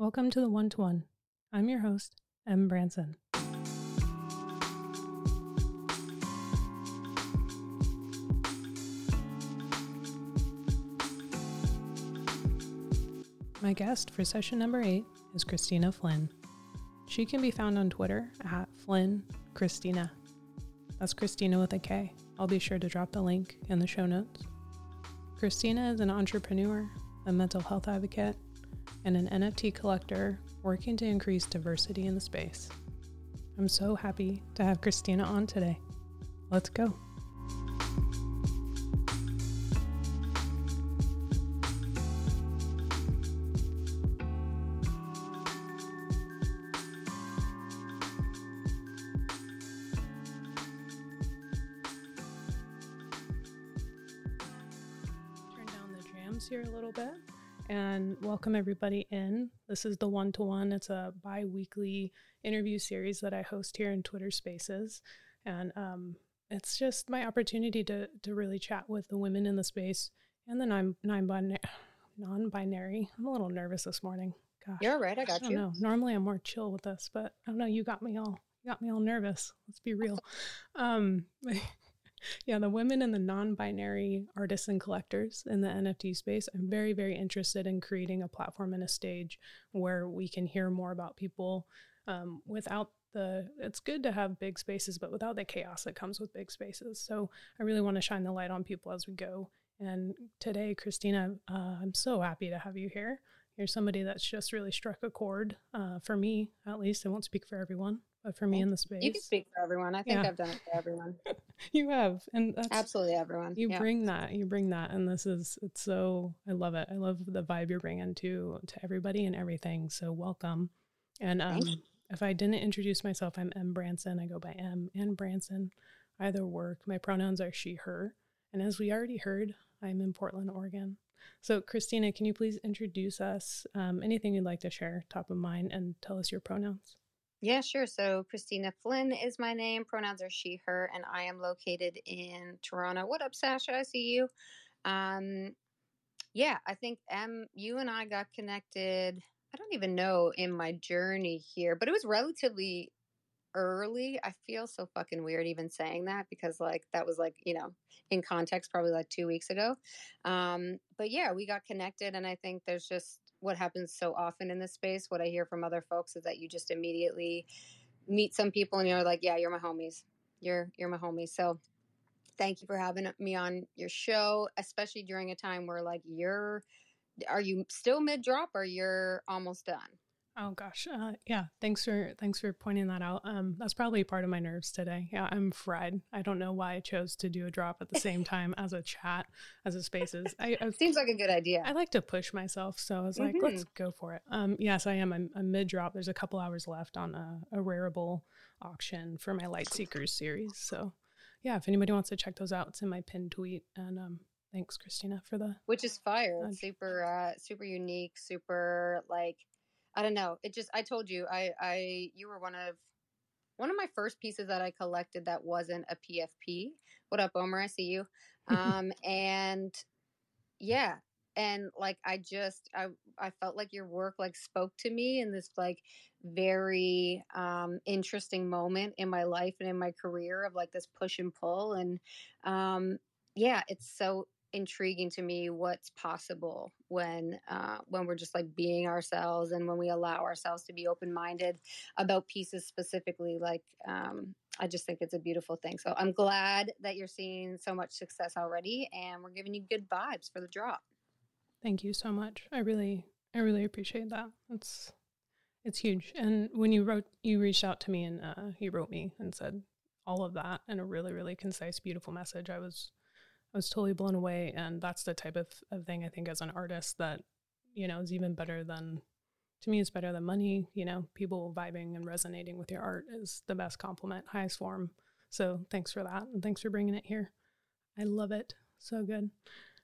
Welcome to the One to One. I'm your host, M. Branson. My guest for session number eight is Kristina Flynn. She can be found on Twitter at Flynn Kristina. That's Kristina with a K. I'll be sure to drop the link in the show notes. Kristina is an entrepreneur, a mental health advocate, and an NFT collector working to increase diversity in the space. I'm so happy to have Kristina on today. Let's go. Welcome everybody in. This is the one to one. It's a bi weekly interview series that I host here in Twitter Spaces. And um, it's just my opportunity to, to really chat with the women in the space and the non binary. I'm a little nervous this morning. Gosh. You're right. I got I you. Know. Normally I'm more chill with this, but I don't know. You got me all, you got me all nervous. Let's be real. Um, yeah, the women and the non binary artists and collectors in the NFT space. I'm very, very interested in creating a platform and a stage where we can hear more about people um, without the. It's good to have big spaces, but without the chaos that comes with big spaces. So I really want to shine the light on people as we go. And today, Kristina, uh, I'm so happy to have you here. You're somebody that's just really struck a chord uh, for me, at least. I won't speak for everyone, but for me in the space. You can speak for everyone. I think Yeah. I've done it for everyone. You have, and that's Absolutely everyone. you yeah. bring that you bring that and this is it's so i love it i love the vibe you're bringing to to everybody and everything so welcome and um if i didn't introduce myself i'm m branson i go by m and branson either work my pronouns are she her and as we already heard i'm in portland oregon so kristina can you please introduce us um, anything you'd like to share top of mind and tell us your pronouns Yeah, sure. So Kristina Flynn is my name. Pronouns are she, her, and I am located in Toronto. What up, Sasha? I see you. Um, yeah, I think M, you and I got connected. I don't even know in my journey here, but it was relatively early. I feel so fucking weird even saying that because like that was like, you know, in context probably like 2 weeks ago. Um but yeah, we got connected and I think there's just what happens so often in this space what I hear from other folks is that you just immediately meet some people and you're like, yeah, you're my homies. You're you're my homies. So thank you for having me on your show, especially during a time where like you're are you still mid drop or you're almost done? Oh gosh, uh, yeah. Thanks for thanks for pointing that out. Um, that's probably part of my nerves today. Yeah, I'm fried. I don't know why I chose to do a drop at the same time as a chat, as a spaces. I I, Seems like a good idea. I like to push myself, so I was like, let's go for it. Um, yes, I am. I'm, I'm mid drop. There's a couple hours left on a, a Rarible auction for my Light Seekers series. So, yeah, if anybody wants to check those out, it's in my pinned tweet. And um, thanks, Kristina, for the which is fire. It's super, uh, super unique, super like, I don't know. It just, I told you, I, I, you were one of, one of my first pieces that I collected that wasn't a PFP. What up, Omer? I see you. Um, and yeah, and like I just, I, I felt like your work like spoke to me in this like very um, interesting moment in my life and in my career of like this push and pull and um, yeah, it's so intriguing to me what's possible when uh, when we're just like being ourselves and when we allow ourselves to be open minded about pieces specifically. Like um, I just think it's a beautiful thing. So I'm glad that you're seeing so much success already, and we're giving you good vibes for the drop. Thank you so much. I really, I really appreciate that. It's, it's huge. And when you wrote, you reached out to me and uh, you wrote me and said all of that in a really, really concise, beautiful message. I was, I was totally blown away. And that's the type of, of thing I think as an artist that, you know, is even better than, to me, it's better than money. You know, people vibing and resonating with your art is the best compliment, highest form. So thanks for that. And thanks for bringing it here. I love it. So good.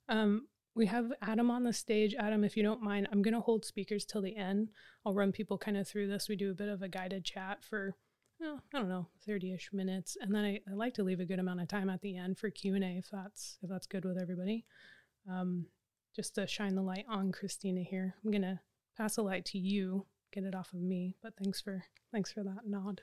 Um, we have Adam on the stage. Adam, if you don't mind, I'm going to hold speakers till the end. I'll run people kind of through this. We do a bit of a guided chat for, oh, I don't know, 30-ish minutes. And then I, I like to leave a good amount of time at the end for Q&A if that's, if that's good with everybody. Um, just to shine the light on Kristina here, I'm going to pass the light to you, get it off of me. But thanks for thanks for that nod.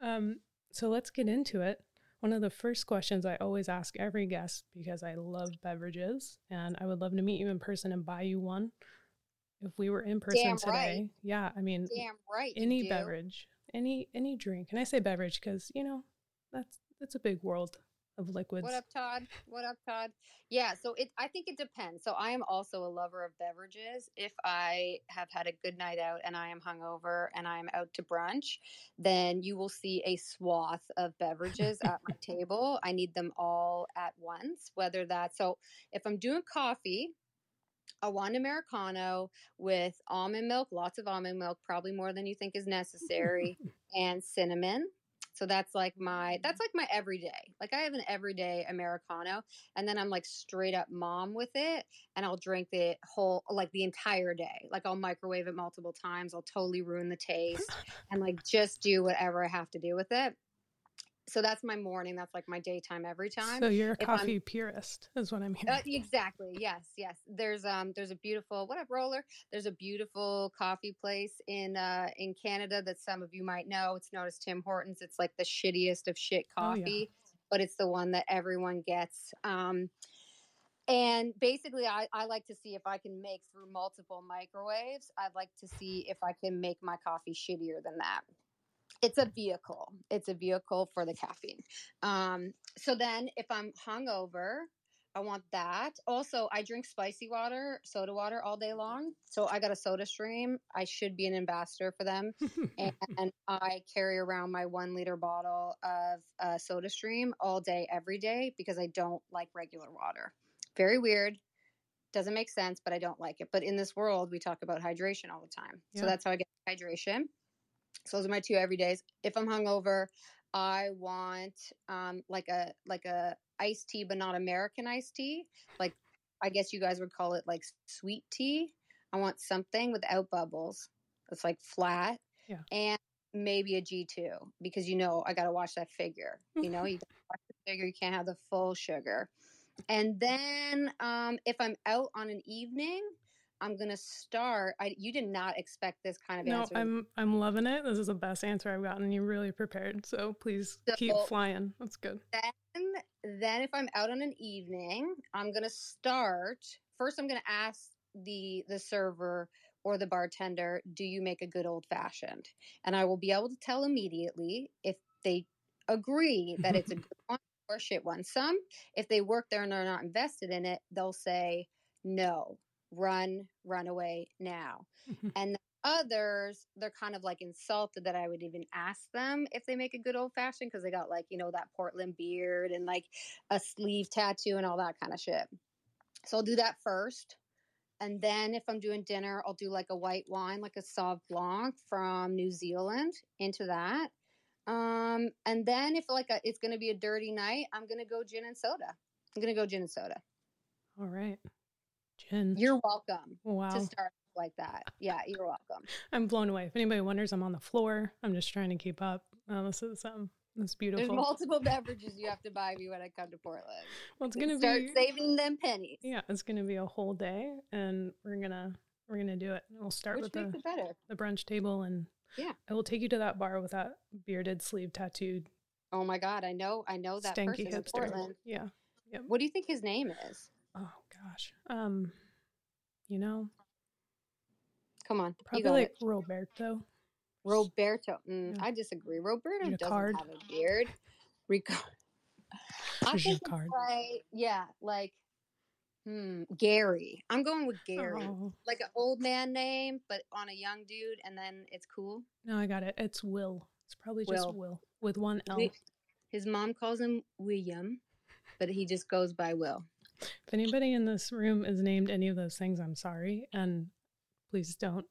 Um, so let's get into it. One of the first questions I always ask every guest because I love beverages and I would love to meet you in person and buy you one. If we were in person Damn today, right. yeah, I mean, Damn right. any beverage, any any drink, and I say beverage because you know that's that's a big world of liquids. What up, Todd? What up, Todd? Yeah, so it I think it depends. So I am also a lover of beverages. If I have had a good night out and I am hungover and I am out to brunch, then you will see a swath of beverages at my table. I need them all at once, whether that's so if I'm doing coffee, I want an Americano with almond milk, lots of almond milk, probably more than you think is necessary, and cinnamon. So that's like my that's mm. like my everyday. Like I have an everyday Americano and then I'm like straight up mom with it and I'll drink it whole like the entire day. Like I'll microwave it multiple times. I'll totally ruin the taste and like just do whatever I have to do with it. So that's my morning. That's like my daytime every time. So you're a If I'm- coffee purist, is what I'm hearing. Uh, exactly. Yes. Yes. There's um there's a beautiful what up roller. There's a beautiful coffee place in uh in Canada that some of you might know. It's known as Tim Hortons. It's like the shittiest of shit Oh, yeah. coffee, but it's the one that everyone gets. Um and basically I, I like to see if I can make through multiple microwaves. I'd like to see if I can make my coffee shittier than that. It's a vehicle. It's a vehicle for the caffeine. Um, so then if I'm hungover, I want that. Also, I drink spicy water, soda water all day long. So I got a soda stream. I should be an ambassador for them. and I carry around my one liter bottle of uh, soda stream all day, every day, because I don't like regular water. Very weird. Doesn't make sense, but I don't like it. But in this world, we talk about hydration all the time. Yeah. So that's how I get hydration. So those are my two everydays. If I'm hungover, I want um, like a like a iced tea, but not American iced tea. Like I guess you guys would call it like sweet tea. I want something without bubbles. It's like flat. Yeah. And maybe a G2 because you know I got to watch that figure. You know, you watch the figure. You can't have the full sugar. And then um, if I'm out on an evening, I'm gonna start. I you did not expect this kind of no, answer. I'm I'm loving it. This is the best answer I've gotten. You really prepared. So please keep flying. That's good. then then if i'm out on an evening i'm going to start first i'm going to ask the the server or the bartender do you make a good old fashioned and i will be able to tell immediately if they agree that it's a good one or shit one some if they work there and they're not invested in it they'll say no run run away now. And the others they're kind of like insulted that i would even ask them if they make a good old fashioned because they got like you know that portland beard and like a sleeve tattoo and all that kind of shit. So i'll do that first and then if i'm doing dinner i'll do like a white wine like a sauv blanc from new zealand into that um and then if like a, it's gonna be a dirty night i'm gonna go gin and soda. I'm gonna go gin and soda. All right. Jen. you're welcome wow. to start like that yeah you're welcome I'm blown away. If anybody wonders, I'm on the floor. I'm just trying to keep up. Uh, this is um this There's beautiful. multiple beverages you have to buy me when I come to Portland. well, it's gonna be Start be saving them pennies. yeah, it's gonna be a whole day, and we're gonna we're gonna do it. We'll start Which with the the brunch table, and Yeah. I will take you to that bar with that bearded sleeve tattooed Oh my god, I know I know that stanky person in hipster. Portland. Yeah. What do you think his name is? Gosh. Um, you know, Come on. probably like it. Roberto. Roberto. Mm, Yeah. I disagree. Roberto doesn't have a beard. Ricard. I think like, yeah, like hmm, Gary. I'm going with Gary. Oh, Like an old man name, but on a young dude, and then it's cool. no, I got it. It's Will. It's probably just Will. Will with one L. His mom calls him William, but he just goes by Will. If anybody in this room is named any of those things, I'm sorry, and please don't,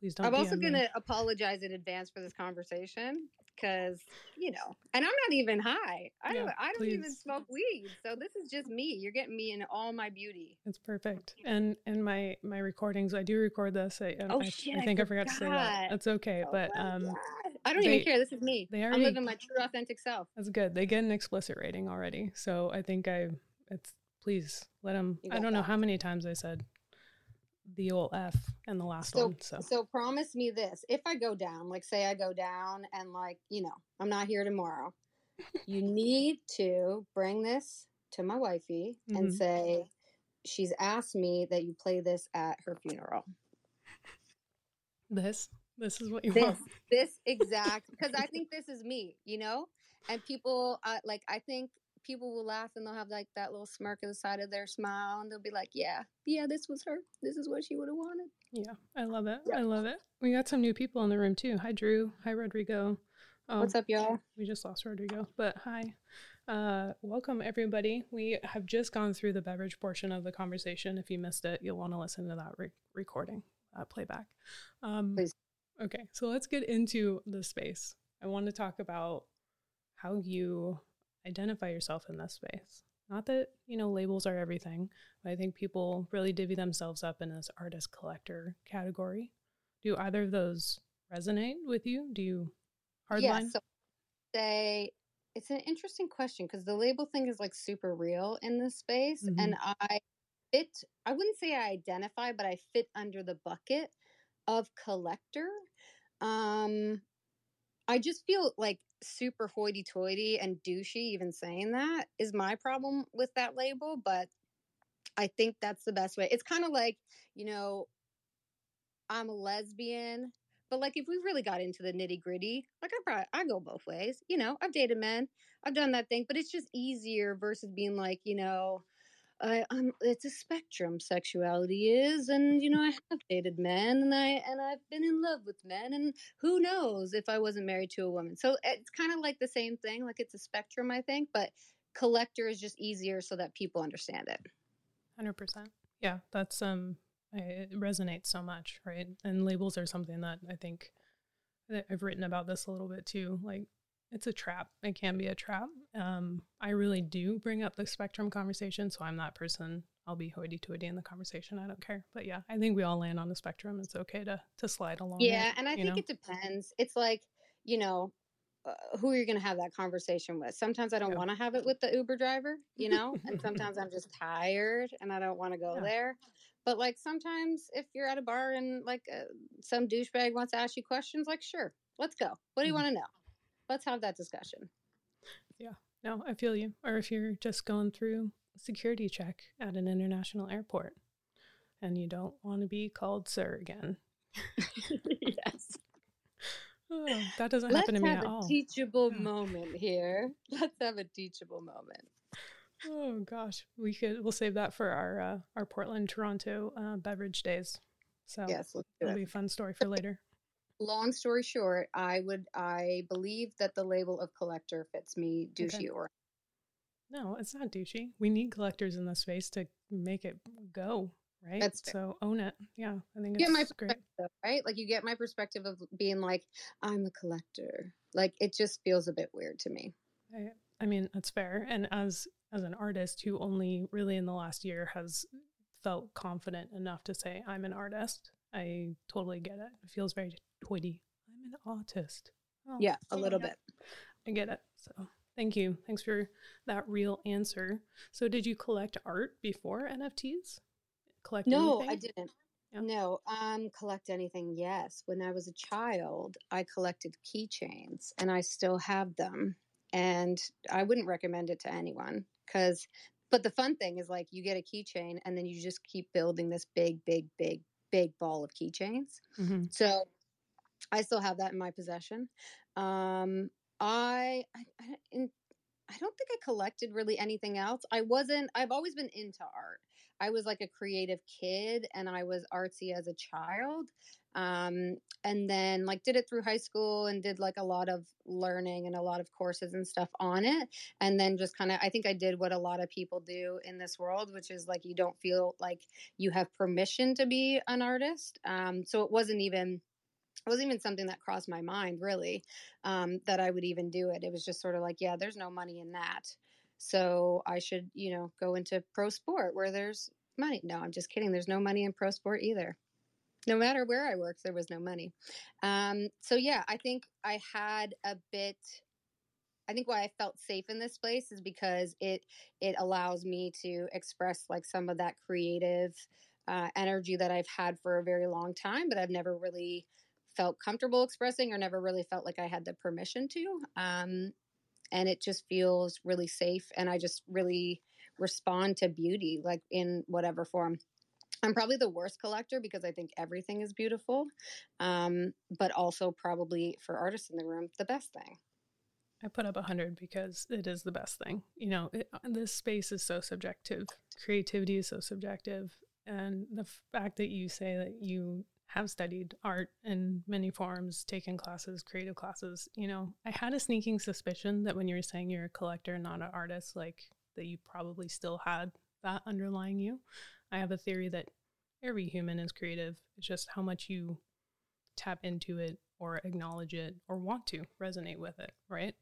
please don't. I'm also going to apologize in advance for this conversation because, you know, and I'm not even high. I Yeah, don't I don't even smoke weed. So this is just me. You're getting me in all my beauty. It's perfect. And and my my recordings, I do record this. I, Oh, I, shit, I I think I forgot to say that. forgot. It's okay, Oh but um, God. I don't they- even care. This is me. they I'm already- living my true authentic self. that's good. They get an explicit rating already, so I think I it's please let him. I don't know that. how many times I said the old F and the last so, one. So so promise me this. If I go down, like say I go down and like, you know, I'm not here tomorrow. you need to bring this to my wifey and Mhm. say she's asked me that you play this at her funeral. this this is what you This want. this exact because I think this is me, you know? And people uh, like I think people will laugh and they'll have like that little smirk at the side of their smile and they'll be like, "Yeah, yeah, this was her. This is what she would have wanted." Yeah, I love it. Yeah. I love it. We got some new people in the room too. Hi, Drew. Hi, Rodrigo. Um, What's up, y'all? We just lost Rodrigo, but hi. Uh, welcome, everybody. We have just gone through the beverage portion of the conversation. If you missed it, you'll want to listen to that re- recording, uh, playback. Um, Please. Okay, so let's get into the space. I want to talk about how you identify yourself in this space. Not that, you know, labels are everything, but I think people really divvy themselves up in this artist collector category. Do either of those resonate with you? Do you hardline? Yeah, so say it's an interesting question because the label thing is like super real in this space, Mhm. and I fit. I wouldn't say I identify, but I fit under the bucket of collector. Um, I just feel like super hoity-toity and douchey. Even saying that is my problem with that label, but I think that's the best way. It's kind of like you know, I'm a lesbian, but like if we really got into the nitty gritty, like I probably I go both ways. You know, I've dated men, I've done that thing, but it's just easier versus being like, you know, I, I'm it's a spectrum. Sexuality is, and you know, I have dated men, and I and I've been in love with men, and who knows if I wasn't married to a woman. So it's kind of like the same thing. Like it's a spectrum, I think, but collector is just easier so that people understand it. Hundred percent. Yeah, that's um, I, it resonates so much, right? And labels are something that I think that I've written about this a little bit too. Like, it's a trap. It can be a trap. Um, I really do bring up the spectrum conversation, so I'm that person. I'll be hoity-toity in the conversation. I don't care. But yeah, I think we all land on the spectrum. It's okay to to slide along. Yeah, it, and I think know? it depends. It's like, you know, uh, who are you going to have that conversation with? Sometimes I don't Yeah. want to have it with the Uber driver, you know, and sometimes I'm just tired and I don't want to go Yeah. there. But like sometimes if you're at a bar and like uh, some douchebag wants to ask you questions, like, sure, let's go. What do you Mhm. want to know? Let's have that discussion. Yeah. No, I feel you. Or if you're just going through security check at an international airport and you don't want to be called sir again. yes. Oh, that doesn't Let's happen to me have at a all. teachable moment here. Let's have a teachable moment. Oh gosh, we could we'll save that for our uh, our Portland Toronto uh, beverage days. So Yes, let's it'll it. be a fun story for later. Long story short, I would I believe that the label of collector fits me douchey Okay. or No, it's not douchey. We need collectors in this space to make it go right. That's fair. so own it. Yeah, I think get my great. right? Like you get my perspective of being like, I'm a collector. Like it just feels a bit weird to me. I, I mean, that's fair. And as as an artist who only really in the last year has felt confident enough to say I'm an artist, I totally get it. It feels very toity. I'm an artist. Oh, Yeah, a little yeah. bit. I get it. So thank you. Thanks for that real answer. So did you collect art before NFTs? Collect No, anything? I didn't. Yeah. No, um, collect anything. Yes. When I was a child, I collected keychains and I still have them. And I wouldn't recommend it to anyone because, but the fun thing is like you get a keychain and then you just keep building this big, big, big, big ball of keychains. Mhm. So I still have that in my possession. Um, I, I, I, in, I don't think I collected really anything else. I wasn't, I've always been into art. I was like a creative kid and I was artsy as a child. Um, and then like did it through high school and did like a lot of learning and a lot of courses and stuff on it. And then just kind of, I think I did what a lot of people do in this world, which is like you don't feel like you have permission to be an artist. Um, so it wasn't even, it wasn't even something that crossed my mind really um, that I would even do it. It was just sort of like, yeah, there's no money in that. So I should, you know, go into pro sport where there's money. No, I'm just kidding. There's no money in pro sport either. No matter where I worked, there was no money. Um, so yeah, I think I had a bit. I think why I felt safe in this place is because it it allows me to express like some of that creative uh, energy that I've had for a very long time, but I've never really felt comfortable expressing or never really felt like I had the permission to. Um, and it just feels really safe. And I just really respond to beauty, like in whatever form. I'm probably the worst collector because I think everything is beautiful, um, but also probably for artists in the room, the best thing. I put up a 100 because it is the best thing. You know, it, uh, this space is so subjective. Creativity is so subjective. And the fact that you say that you have studied art in many forms, taken classes, creative classes, you know, I had a sneaking suspicion that when you were saying you're a collector, not an artist, like that you probably still had that underlying you. I have a theory that every human is creative. It's just how much you tap into it or acknowledge it or want to resonate with it, right?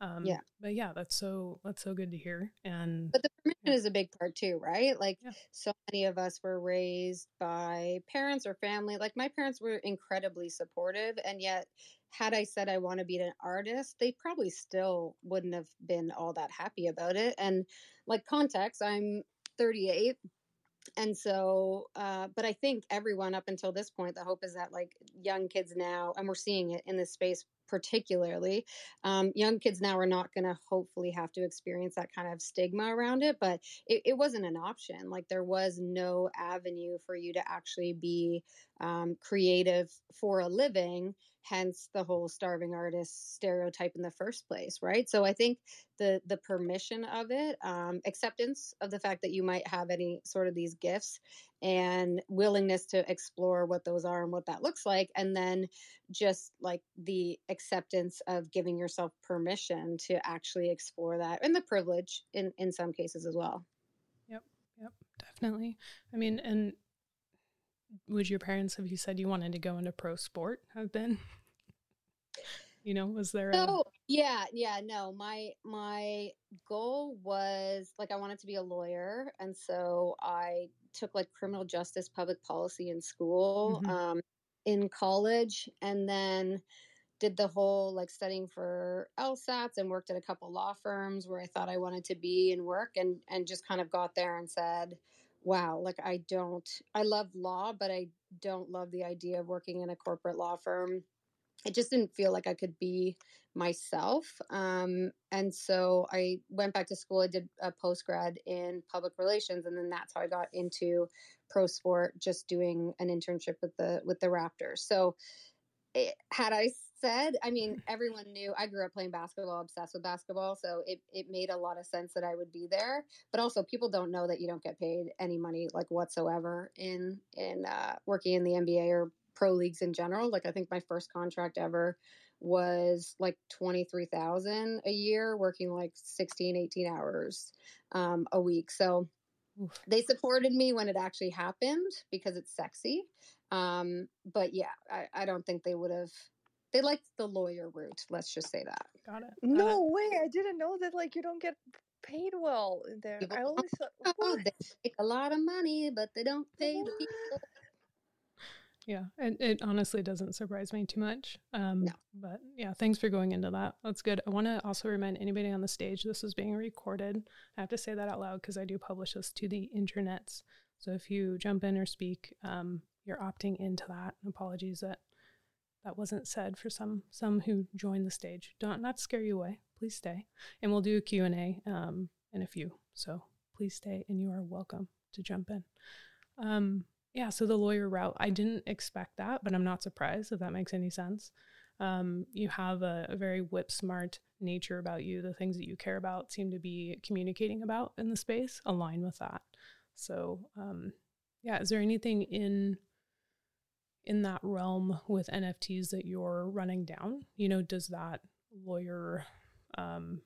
Um, yeah. But yeah, that's so that's so good to hear. And but the permission yeah. is a big part too, right? Like yeah. so many of us were raised by parents or family. Like my parents were incredibly supportive, and yet had I said I want to be an artist, they probably still wouldn't have been all that happy about it. And like context, I'm 38 and so uh, but i think everyone up until this point the hope is that like young kids now and we're seeing it in this space particularly um, young kids now are not going to hopefully have to experience that kind of stigma around it but it, it, wasn't an option like there was no avenue for you to actually be um, creative for a living hence the whole starving artist stereotype in the first place right? So i think the the permission of it um, acceptance of the fact that you might have any sort of these gifts and willingness to explore what those are and what that looks like and then just like the acceptance of giving yourself permission to actually explore that and the privilege in in some cases as well. Yep yep definitely. I mean and would your parents have you said you wanted to go into pro sport have been you know was there no, a... yeah yeah no my my goal was like i wanted to be a lawyer and so i took like criminal justice public policy in school mm-hmm. um, in college and then did the whole like studying for LSATs and worked at a couple law firms where I thought I wanted to be and work and and just kind of got there and said wow, like I don't, I love law, but I don't love the idea of working in a corporate law firm. It just didn't feel like I could be myself. Um, and so I went back to school. I did a post grad in public relations, and then that's how I got into pro sport, just doing an internship with the with the Raptors. So, it, eh, had I said, I mean, everyone knew I grew up playing basketball, obsessed with basketball. So it, it made a lot of sense that I would be there. But also people don't know that you don't get paid any money like whatsoever in, in uh, working in the NBA or pro leagues in general. Like I think my first contract ever was like 23,000 a year working like 16, 18 hours um, a week. So Oof. they supported me when it actually happened because it's sexy. Um, but yeah, I, I don't think they would have they liked the lawyer route. Let's just say that. Got it. Got no it. way! I didn't know that. Like you don't get paid well there. I always thought oh, they make a lot of money, but they don't pay what? the people. Yeah, it, it honestly doesn't surprise me too much. Um, no. But yeah, thanks for going into that. That's good. I want to also remind anybody on the stage this is being recorded. I have to say that out loud because I do publish this to the internets. So if you jump in or speak, um, you're opting into that. Apologies that that wasn't said for some some who joined the stage. Don't not scare you away. Please stay, and we'll do a Q and A um, in a few. So please stay, and you are welcome to jump in. Um, yeah. So the lawyer route, I didn't expect that, but I'm not surprised if that makes any sense. Um, you have a, a very whip smart nature about you. The things that you care about seem to be communicating about in the space align with that. So, um, yeah, is there anything in in that realm with NFTs that you're running down? You know, does that lawyer um,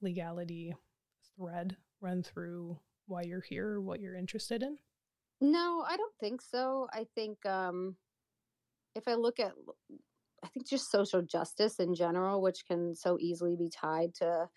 legality thread run through why you're here, what you're interested in? No, I don't think so. I think um, if I look at, I think just social justice in general, which can so easily be tied to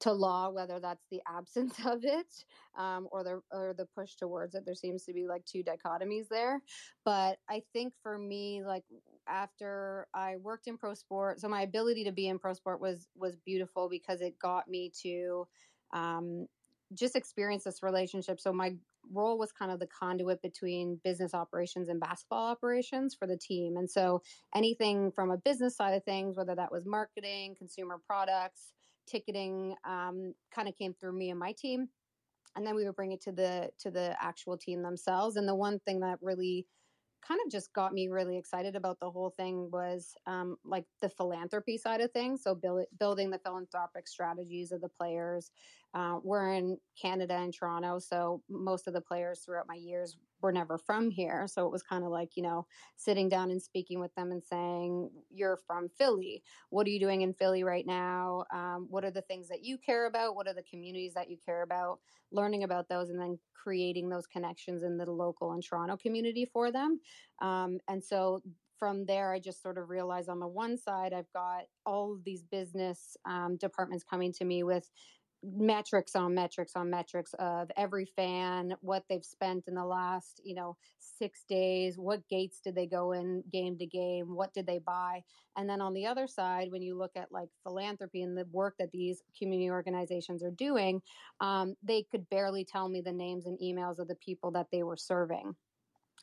to law, whether that's the absence of it um, or the or the push towards it. There seems to be like two dichotomies there. But I think for me, like after I worked in pro sport, so my ability to be in pro sport was was beautiful because it got me to um, just experience this relationship. So my role was kind of the conduit between business operations and basketball operations for the team. And so anything from a business side of things, whether that was marketing, consumer products, ticketing, um, kind of came through me and my team. And then we would bring it to the to the actual team themselves. And the one thing that really kind of just got me really excited about the whole thing was um, like the philanthropy side of things. So build, building the philanthropic strategies of the players. Uh, we're in Canada and Toronto, so most of the players throughout my years were never from here. So it was kind of like, you know, sitting down and speaking with them and saying, You're from Philly. What are you doing in Philly right now? Um, what are the things that you care about? What are the communities that you care about? Learning about those and then creating those connections in the local and Toronto community for them. Um, and so from there, I just sort of realized on the one side, I've got all of these business um, departments coming to me with metrics on metrics on metrics of every fan what they've spent in the last you know six days what gates did they go in game to game what did they buy? And then on the other side when you look at like philanthropy and the work that these community organizations are doing um, they could barely tell me the names and emails of the people that they were serving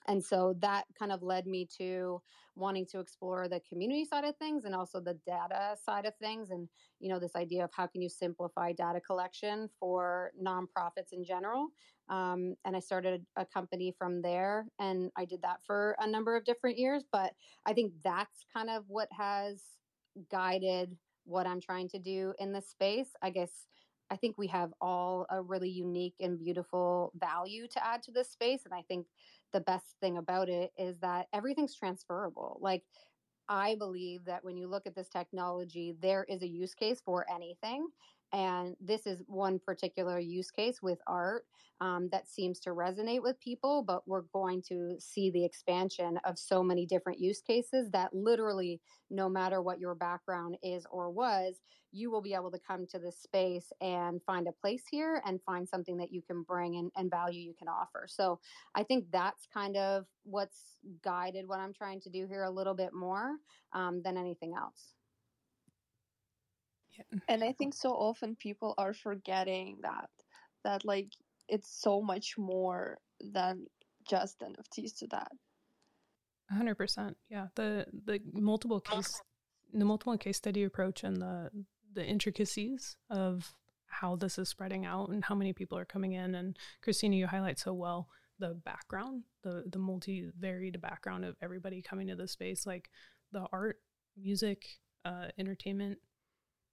and so that kind of led me to wanting to explore the community side of things and also the data side of things and you know this idea of how can you simplify data collection for nonprofits in general um, and i started a company from there and i did that for a number of different years but i think that's kind of what has guided what i'm trying to do in this space i guess I think we have all a really unique and beautiful value to add to this space. And I think the best thing about it is that everything's transferable. Like, I believe that when you look at this technology, there is a use case for anything. And this is one particular use case with art um, that seems to resonate with people, but we're going to see the expansion of so many different use cases that literally, no matter what your background is or was, you will be able to come to this space and find a place here and find something that you can bring and, and value you can offer. So I think that's kind of what's guided what I'm trying to do here a little bit more um, than anything else. Yeah. And I think so often people are forgetting that that like it's so much more than just NFTs to that. hundred percent. Yeah. The the multiple case the multiple case study approach and the the intricacies of how this is spreading out and how many people are coming in. And Kristina, you highlight so well the background, the the multi varied background of everybody coming to the space, like the art, music, uh, entertainment,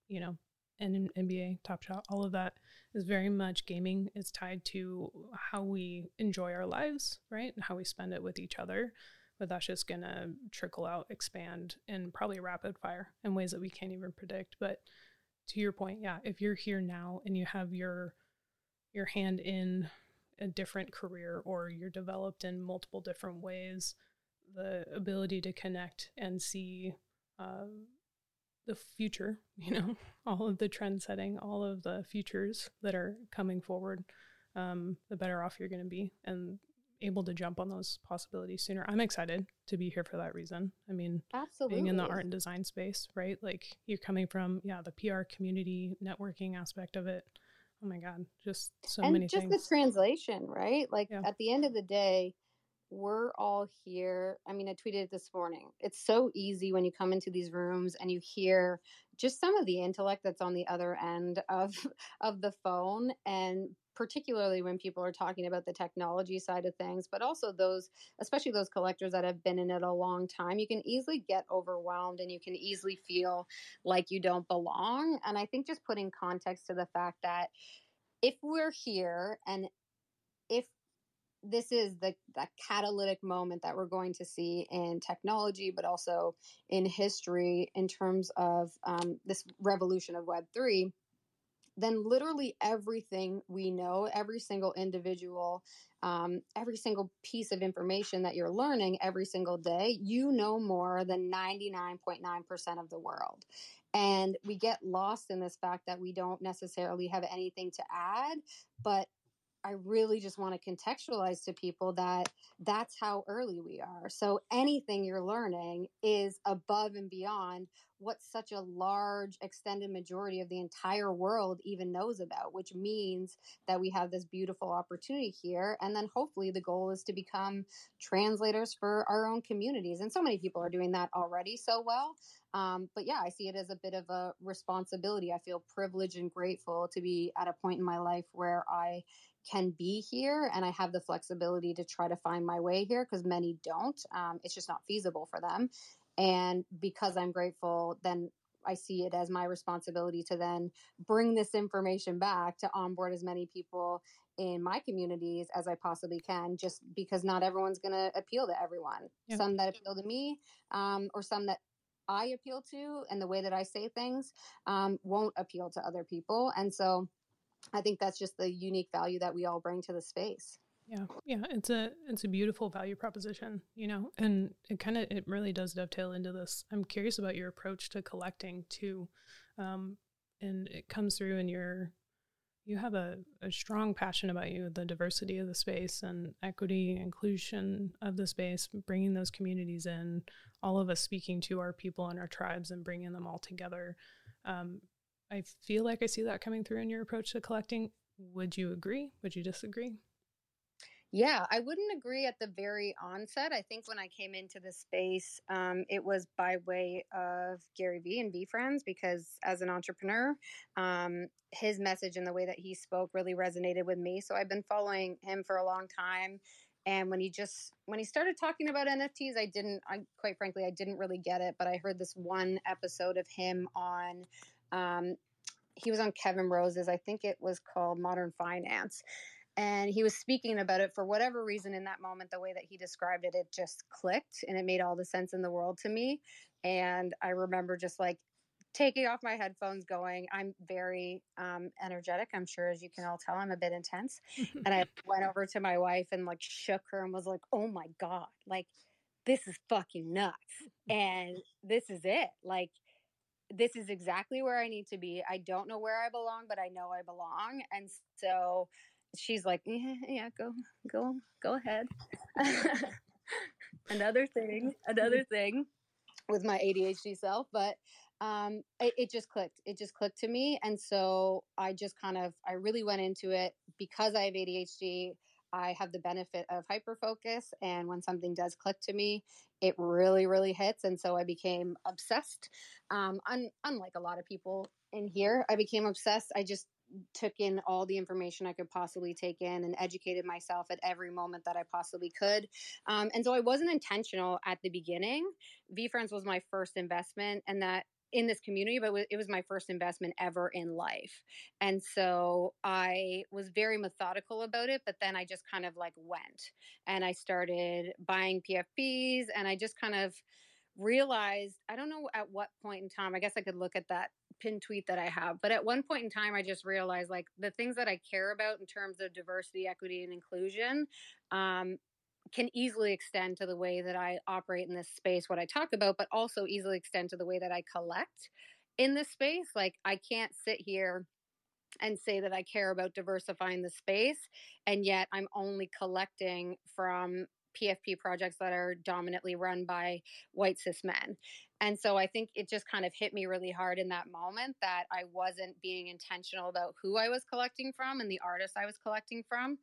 you know, and NBA, Top Shot, all of that is very much gaming is tied to how we enjoy our lives, right? And how we spend it with each other. But that's just gonna trickle out, expand, and probably rapid fire in ways that we can't even predict. But to your point, yeah, if you're here now and you have your your hand in a different career or you're developed in multiple different ways, the ability to connect and see uh, the future, you know, all of the trend setting, all of the futures that are coming forward, um, the better off you're going to be. And able to jump on those possibilities sooner. I'm excited to be here for that reason. I mean, absolutely being in the art and design space, right? Like you're coming from, yeah, the PR community networking aspect of it. Oh my God, just so and many just things. the translation, right? Like Yeah. at the end of the day, we're all here. I mean, I tweeted it this morning. It's so easy when you come into these rooms and you hear just some of the intellect that's on the other end of of the phone and particularly when people are talking about the technology side of things but also those especially those collectors that have been in it a long time you can easily get overwhelmed and you can easily feel like you don't belong and i think just putting context to the fact that if we're here and if this is the, the catalytic moment that we're going to see in technology, but also in history in terms of um, this revolution of Web3, then literally everything we know, every single individual, um, every single piece of information that you're learning every single day, you know more than 99.9% of the world. And we get lost in this fact that we don't necessarily have anything to add, but I really just want to contextualize to people that that's how early we are. So anything you're learning is above and beyond what such a large extended majority of the entire world even knows about, which means that we have this beautiful opportunity here. And then hopefully the goal is to become translators for our own communities. And so many people are doing that already so well. Um, but yeah, I see it as a bit of a responsibility. I feel privileged and grateful to be at a point in my life where I can be here and I have the flexibility to try to find my way here because many don't. Um, it's just not feasible for them. And because I'm grateful, then I see it as my responsibility to then bring this information back to onboard as many people in my communities as I possibly can, just because not everyone's going to appeal to everyone. Yeah. Some that appeal to me, um, or some that I appeal to and the way that I say things um, won't appeal to other people. And so I think that's just the unique value that we all bring to the space. Yeah, yeah, it's a it's a beautiful value proposition, you know, and it kind of it really does dovetail into this. I'm curious about your approach to collecting too, um, and it comes through in your you have a, a strong passion about you, the diversity of the space and equity, inclusion of the space, bringing those communities in, all of us speaking to our people and our tribes and bringing them all together. Um, I feel like I see that coming through in your approach to collecting. Would you agree? Would you disagree? Yeah, I wouldn't agree at the very onset. I think when I came into the space, um, it was by way of Gary Vee and V VeeFriends because as an entrepreneur, um, his message and the way that he spoke really resonated with me. So I've been following him for a long time. And when he just when he started talking about NFTs, I didn't. I quite frankly, I didn't really get it. But I heard this one episode of him on. Um, he was on Kevin Rose's. I think it was called Modern Finance, and he was speaking about it for whatever reason in that moment the way that he described it it just clicked and it made all the sense in the world to me and i remember just like taking off my headphones going i'm very um, energetic i'm sure as you can all tell i'm a bit intense and i went over to my wife and like shook her and was like oh my god like this is fucking nuts and this is it like this is exactly where I need to be. I don't know where I belong, but I know I belong. And so she's like, yeah, yeah, go, go, go ahead. another thing, another thing with my ADHD self, but um, it, it, just clicked. It just clicked to me, and so I just kind of, I really went into it because I have ADHD. I have the benefit of hyper focus, and when something does click to me, it really, really hits, and so I became obsessed. Um, un- unlike a lot of people in here, I became obsessed. I just took in all the information I could possibly take in and educated myself at every moment that I possibly could. Um, and so I wasn't intentional at the beginning. VeeFriends was my first investment, and that in this community, but it was my first investment ever in life. And so I was very methodical about it, but then I just kind of like went and I started buying PFPs and I just kind of realized I don't know at what point in time, I guess I could look at that pin tweet that I have. But at one point in time, I just realized like the things that I care about in terms of diversity, equity, and inclusion um, can easily extend to the way that I operate in this space, what I talk about, but also easily extend to the way that I collect in this space. Like I can't sit here and say that I care about diversifying the space, and yet I'm only collecting from PFP projects that are dominantly run by white cis men. And so I think it just kind of hit me really hard in that moment that I wasn't being intentional about who I was collecting from and the artists I was collecting from.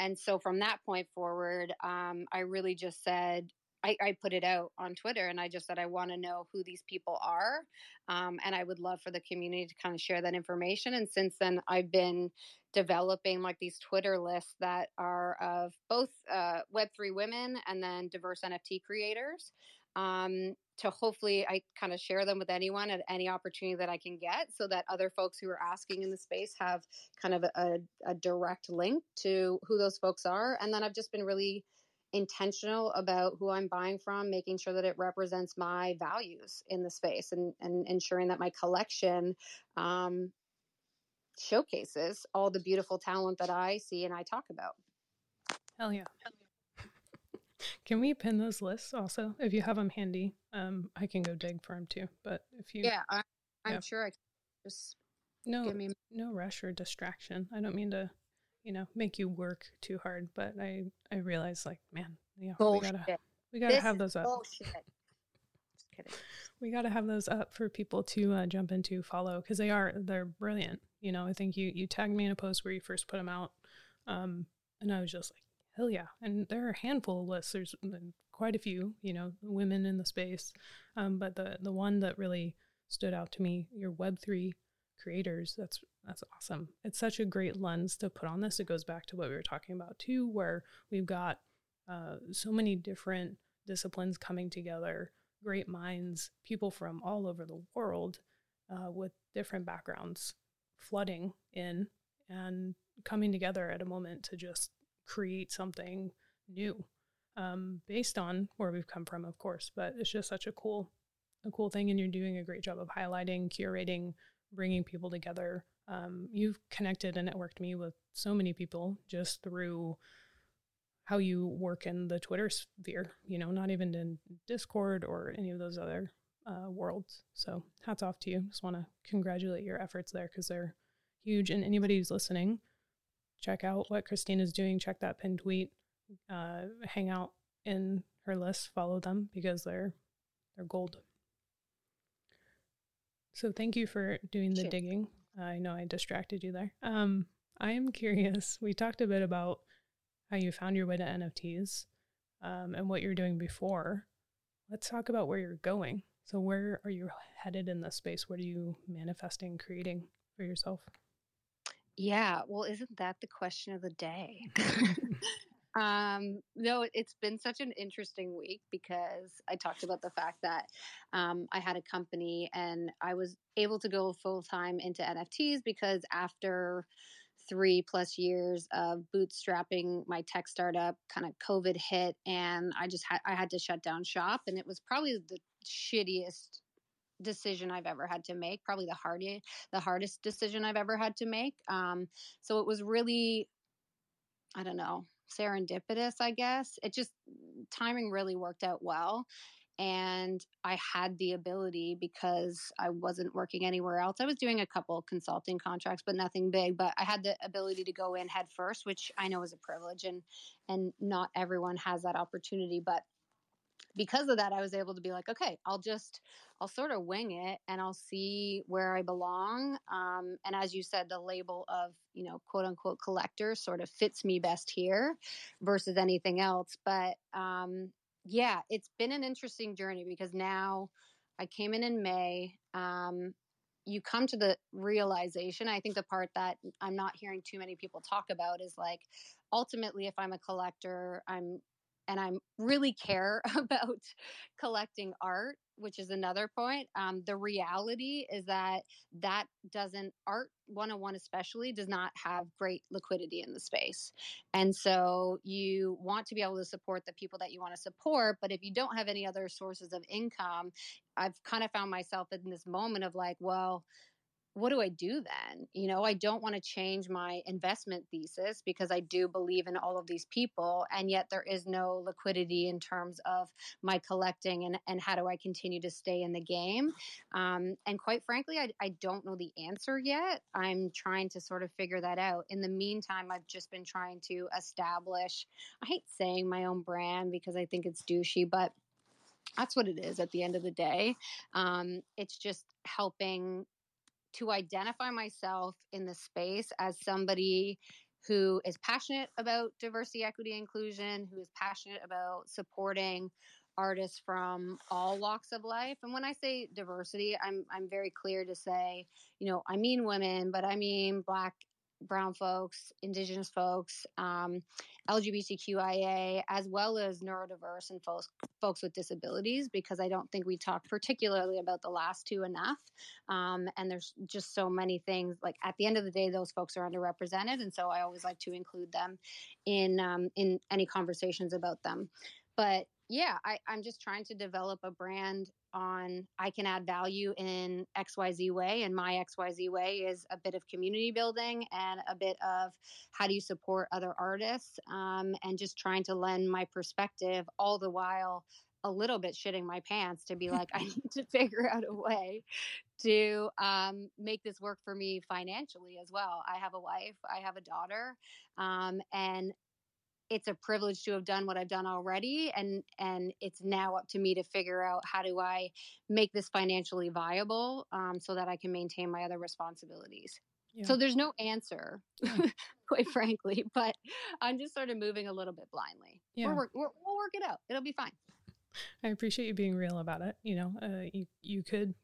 And so from that point forward, um, I really just said, I, I, put it out on Twitter and I just said, I want to know who these people are. Um, and I would love for the community to kind of share that information. And since then, I've been developing like these Twitter lists that are of both uh, Web3 women and then diverse NFT creators. Um, to hopefully I kind of share them with anyone at any opportunity that I can get so that other folks who are asking in the space have kind of a, a direct link to who those folks are. And then I've just been really intentional about who I'm buying from, making sure that it represents my values in the space and, and ensuring that my collection um, showcases all the beautiful talent that I see and I talk about. Hell yeah. Can we pin those lists also? If you have them handy, um, I can go dig for them too. But if you, yeah, I, am yeah. sure I can just no, me... no rush or distraction. I don't mean to you know make you work too hard. But I I realize like man, yeah, Bullshit. we gotta we gotta This have those up. Bullshit. Just kidding. we got to have those up for people to uh, jump into follow because they are they're brilliant you know i think you you tagged me in a post where you first put them out um and i was just like hell yeah and there are a handful of lists. There's mm, quite a few you know women in the space um but the the one that really stood out to me your web3 creators that's that's awesome. It's such a great lens to put on this. It goes back to what we were talking about too where we've got uh, so many different disciplines coming together great minds, people from all over the world uh, with different backgrounds flooding in and coming together at a moment to just create something new um, based on where we've come from, of course. But it's just such a cool, a cool thing, and you're doing a great job of highlighting, curating, bringing people together. Um, you've connected and networked me with so many people just through how you work in the Twitter sphere, you know, not even in Discord or any of those other uh, worlds. So hats off to you. Just want to congratulate your efforts there because they're huge. And anybody who's listening, check out what Christine is doing. Check that pinned tweet. Uh, hang out in her list. Follow them because they're they're gold. So thank you for doing the Sure. digging. I know I distracted you there. Um, I am curious. We talked a bit about how you found your way to NFTs um, and what you're doing before. Let's talk about where you're going. So, where are you headed in this space? What are you manifesting, creating for yourself? Yeah, well, isn't that the question of the day? um, no, it- it's been such an interesting week because I talked about the fact that um, I had a company and I was able to go full time into NFTs because after three plus years of bootstrapping my tech startup, kind of COVID hit, and I just had I had to shut down shop, and it was probably the shittiest decision I've ever had to make, probably the hardest the hardest decision I've ever had to make. Um, so it was really, I don't know, serendipitous, I guess. It just timing really worked out well. And I had the ability because I wasn't working anywhere else. I was doing a couple consulting contracts, but nothing big. But I had the ability to go in head first, which I know is a privilege, and and not everyone has that opportunity. But because of that, I was able to be like, okay, I'll just, I'll sort of wing it and I'll see where I belong. Um, and as you said, the label of, you know, quote unquote collector sort of fits me best here versus anything else. But um, yeah, it's been an interesting journey because now I came in in May. Um, you come to the realization, I think the part that I'm not hearing too many people talk about is like, ultimately, if I'm a collector, I'm and I'm really care about collecting art, which is another point. Um, the reality is that that doesn't, art 101 especially, does not have great liquidity in the space. And so you want to be able to support the people that you want to support. But if you don't have any other sources of income, I've kind of found myself in this moment of like, well, what do I do then? You know, I don't want to change my investment thesis because I do believe in all of these people, and yet there is no liquidity in terms of my collecting and, and how do I continue to stay in the game. Um, and quite frankly, I, I don't know the answer yet. I'm trying to sort of figure that out. In the meantime, I've just been trying to establish, I hate saying my own brand because I think it's douchey, but that's what it is at the end of the day. Um, it's just helping to identify myself in the space as somebody who is passionate about diversity, equity, inclusion, who is passionate about supporting artists from all walks of life. And when I say diversity, I'm I'm very clear to say, you know, I mean women, but I mean black brown folks, indigenous folks, um, LGBTQIA, as well as neurodiverse and folks, folks with disabilities, because I don't think we talk particularly about the last two enough. Um, and there's just so many things. Like at the end of the day, those folks are underrepresented, and so I always like to include them in um, in any conversations about them. But yeah, I, I'm just trying to develop a brand on I can add value in XYZ way. And my XYZ way is a bit of community building and a bit of how do you support other artists um, and just trying to lend my perspective all the while a little bit shitting my pants to be like, I need to figure out a way to um, make this work for me financially as well. I have a wife, I have a daughter, um, and it's a privilege to have done what I've done already, and and it's now up to me to figure out how do I make this financially viable um, so that I can maintain my other responsibilities. Yeah. So there's no answer, quite frankly, but I'm just sort of moving a little bit blindly. Yeah. we we will work it out. It'll be fine. I appreciate you being real about it. You know, uh, you you could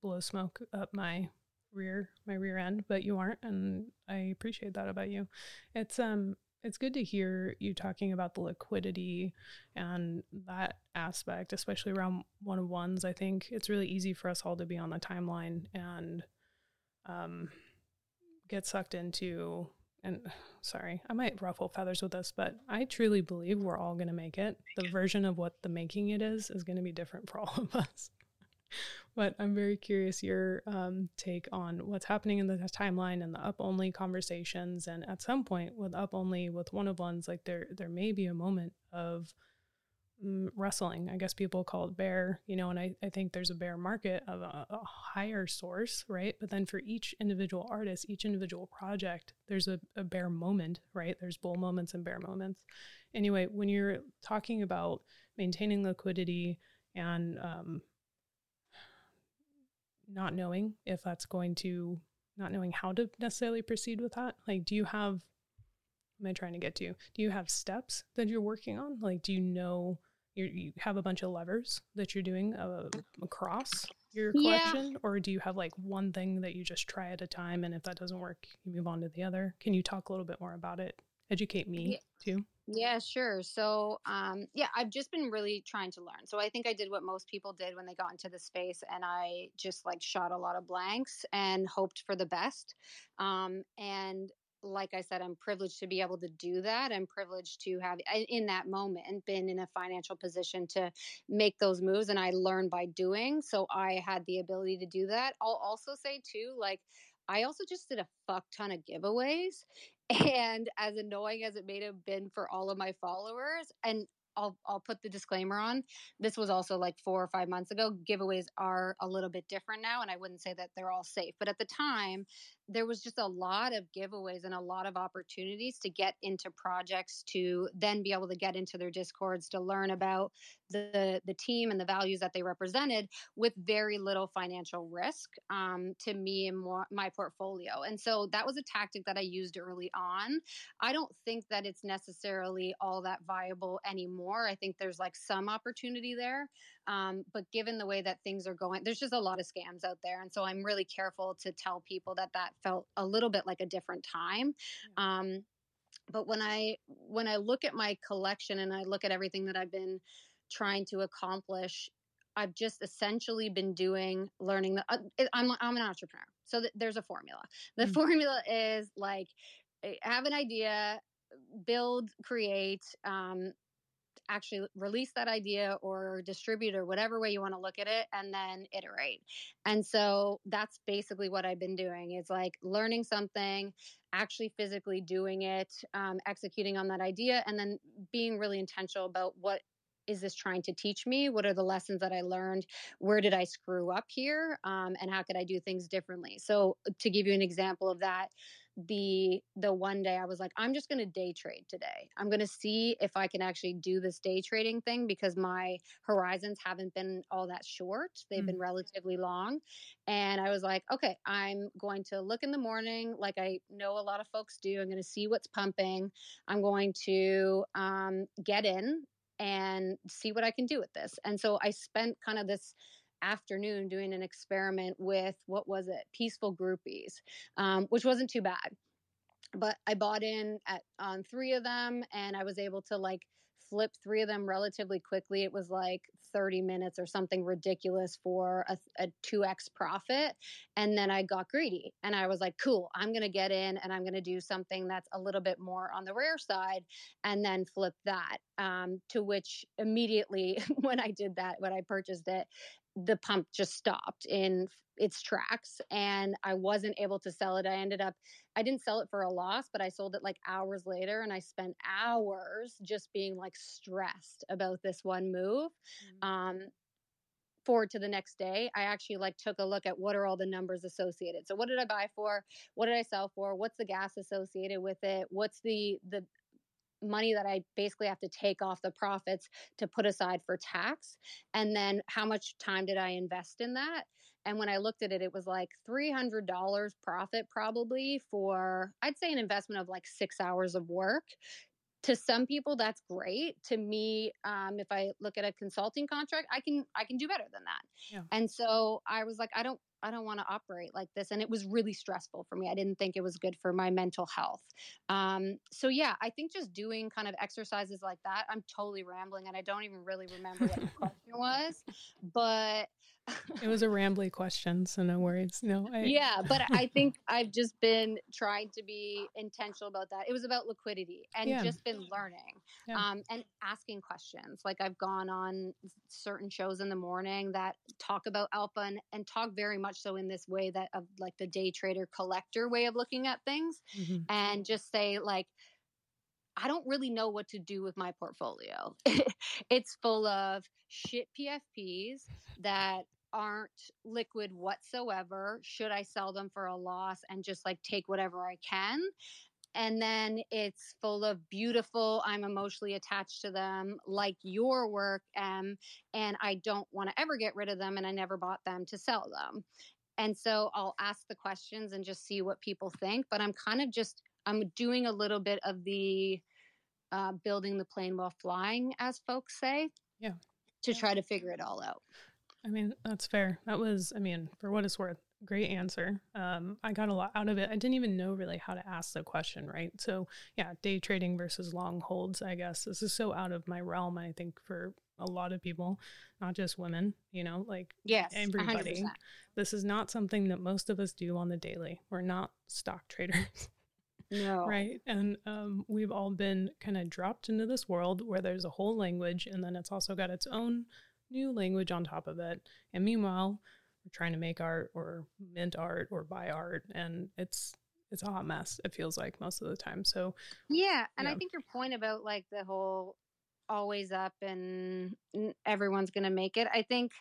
blow smoke up my rear my rear end, but you aren't, and I appreciate that about you. It's um it's good to hear you talking about the liquidity and that aspect, especially around one of ones. I think it's really easy for us all to be on the timeline and um get sucked into and sorry, I might ruffle feathers with this, but I truly believe we're all going to make it. The version of what the making it is is going to be different for all of us. but I'm very curious your um, take on what's happening in the timeline and the up only conversations. And at some point, with up only, with one of ones, like there there may be a moment of Mm, wrestling. I guess people call it bear, you know, and I, I think there's a bear market of a, a, higher source, right? But then for each individual artist, each individual project, there's a, a bear moment, right? There's bull moments and bear moments. Anyway, when you're talking about maintaining liquidity and um, not knowing if that's going to, not knowing how to necessarily proceed with that, like, do you have, am I trying to get to? Do you have steps that you're working on? Like, do you know? you you have a bunch of levers that you're doing uh, across your collection yeah. or do you have like one thing that you just try at a time and if that doesn't work you move on to the other can you talk a little bit more about it educate me yeah. too yeah sure so um yeah i've just been really trying to learn so i think i did what most people did when they got into the space and i just like shot a lot of blanks and hoped for the best um and like I said, I'm privileged to be able to do that. I'm privileged to have in that moment and been in a financial position to make those moves. And I learned by doing. So I had the ability to do that. I'll also say, too, like, I also just did a fuck ton of giveaways. And as annoying as it may have been for all of my followers, and I'll I'll put the disclaimer on. This was also like four or five months ago. Giveaways are a little bit different now, and I wouldn't say that they're all safe. But at the time, there was just a lot of giveaways and a lot of opportunities to get into projects to then be able to get into their discords to learn about the the team and the values that they represented with very little financial risk um, to me and my portfolio. And so that was a tactic that I used early on. I don't think that it's necessarily all that viable anymore. I think there's like some opportunity there, um, but given the way that things are going, there's just a lot of scams out there. And so I'm really careful to tell people that that felt a little bit like a different time. Um, but when I when I look at my collection and I look at everything that I've been trying to accomplish, I've just essentially been doing learning. The, uh, I'm I'm an entrepreneur, so th- there's a formula. The mm-hmm. formula is like eh, have an idea, build, create, um, actually release that idea or distribute or whatever way you want to look at it and then iterate. And so that's basically what I've been doing is like learning something, actually physically doing it, um, executing on that idea, and then being really intentional about what is this trying to teach me? What are the lessons that I learned? Where did I screw up here? Um, and how could I do things differently? So, to give you an example of that, the the one day I was like, I'm just going to day trade today. I'm going to see if I can actually do this day trading thing because my horizons haven't been all that short. They've mm. been relatively long. And I was like, okay, I'm going to look in the morning like I know a lot of folks do. I'm going to see what's pumping. I'm going to um, get in and see what I can do with this. And so I spent kind of this afternoon doing an experiment with what was it peaceful groupies um, which wasn't too bad but i bought in at on three of them and i was able to like flip three of them relatively quickly. It was like 30 minutes or something ridiculous for a, a 2x profit. And then I got greedy and I was like, cool, I'm going to get in and I'm going to do something that's a little bit more on the rare side and then flip that. Um, to which immediately when I did that, when I purchased it, the pump just stopped in its tracks and I wasn't able to sell it. I ended up, I didn't sell it for a loss, but I sold it like hours later and I spent hours just being like stressed about this one move. Mm-hmm. Um, forward to the next day i actually like took a look at what are all the numbers associated so what did i buy for what did i sell for what's the gas associated with it what's the the money that I basically have to take off the profits to put aside for tax. And then how much time did I invest in that? And when I looked at it, it was like $300 profit probably for, I'd say, an investment of like six hours of work. To some people, that's great. To me, um, if I look at a consulting contract, I can I can do better than that. Yeah. And so I was like, I don't I don't want to operate like this. And it was really stressful for me. I didn't think it was good for my mental health. Um, so, yeah, I think just doing kind of exercises like that, I'm totally rambling and I don't even really remember what the question was. But it was a rambly question, so no worries. No, I... yeah, but I think I've just been trying to be intentional about that. It was about liquidity and yeah. just been learning yeah. um, and asking questions. Like I've gone on certain shows in the morning that talk about alpha and, and talk very much so in this way that of like the day trader collector way of looking at things, mm-hmm. and just say like I don't really know what to do with my portfolio. it's full of shit PFPs that aren't liquid whatsoever. Should I sell them for a loss and just like take whatever I can? And then it's full of beautiful, I'm emotionally attached to them, like your work, um, and I don't want to ever get rid of them and I never bought them to sell them. And so I'll ask the questions and just see what people think. But I'm kind of just I'm doing a little bit of the uh, building the plane while flying, as folks say. Yeah. To try to figure it all out. I mean, that's fair. That was, I mean, for what it's worth, great answer. Um, I got a lot out of it. I didn't even know really how to ask the question, right? So, yeah, day trading versus long holds, I guess. This is so out of my realm, I think, for a lot of people, not just women, you know, like yes, everybody. 100%. This is not something that most of us do on the daily. We're not stock traders. No. Right. And um, we've all been kind of dropped into this world where there's a whole language and then it's also got its own new language on top of it. And meanwhile, we're trying to make art or mint art or buy art and it's it's a hot mess it feels like most of the time. So yeah and i think your point about like the whole always up and everyone's gonna make it i think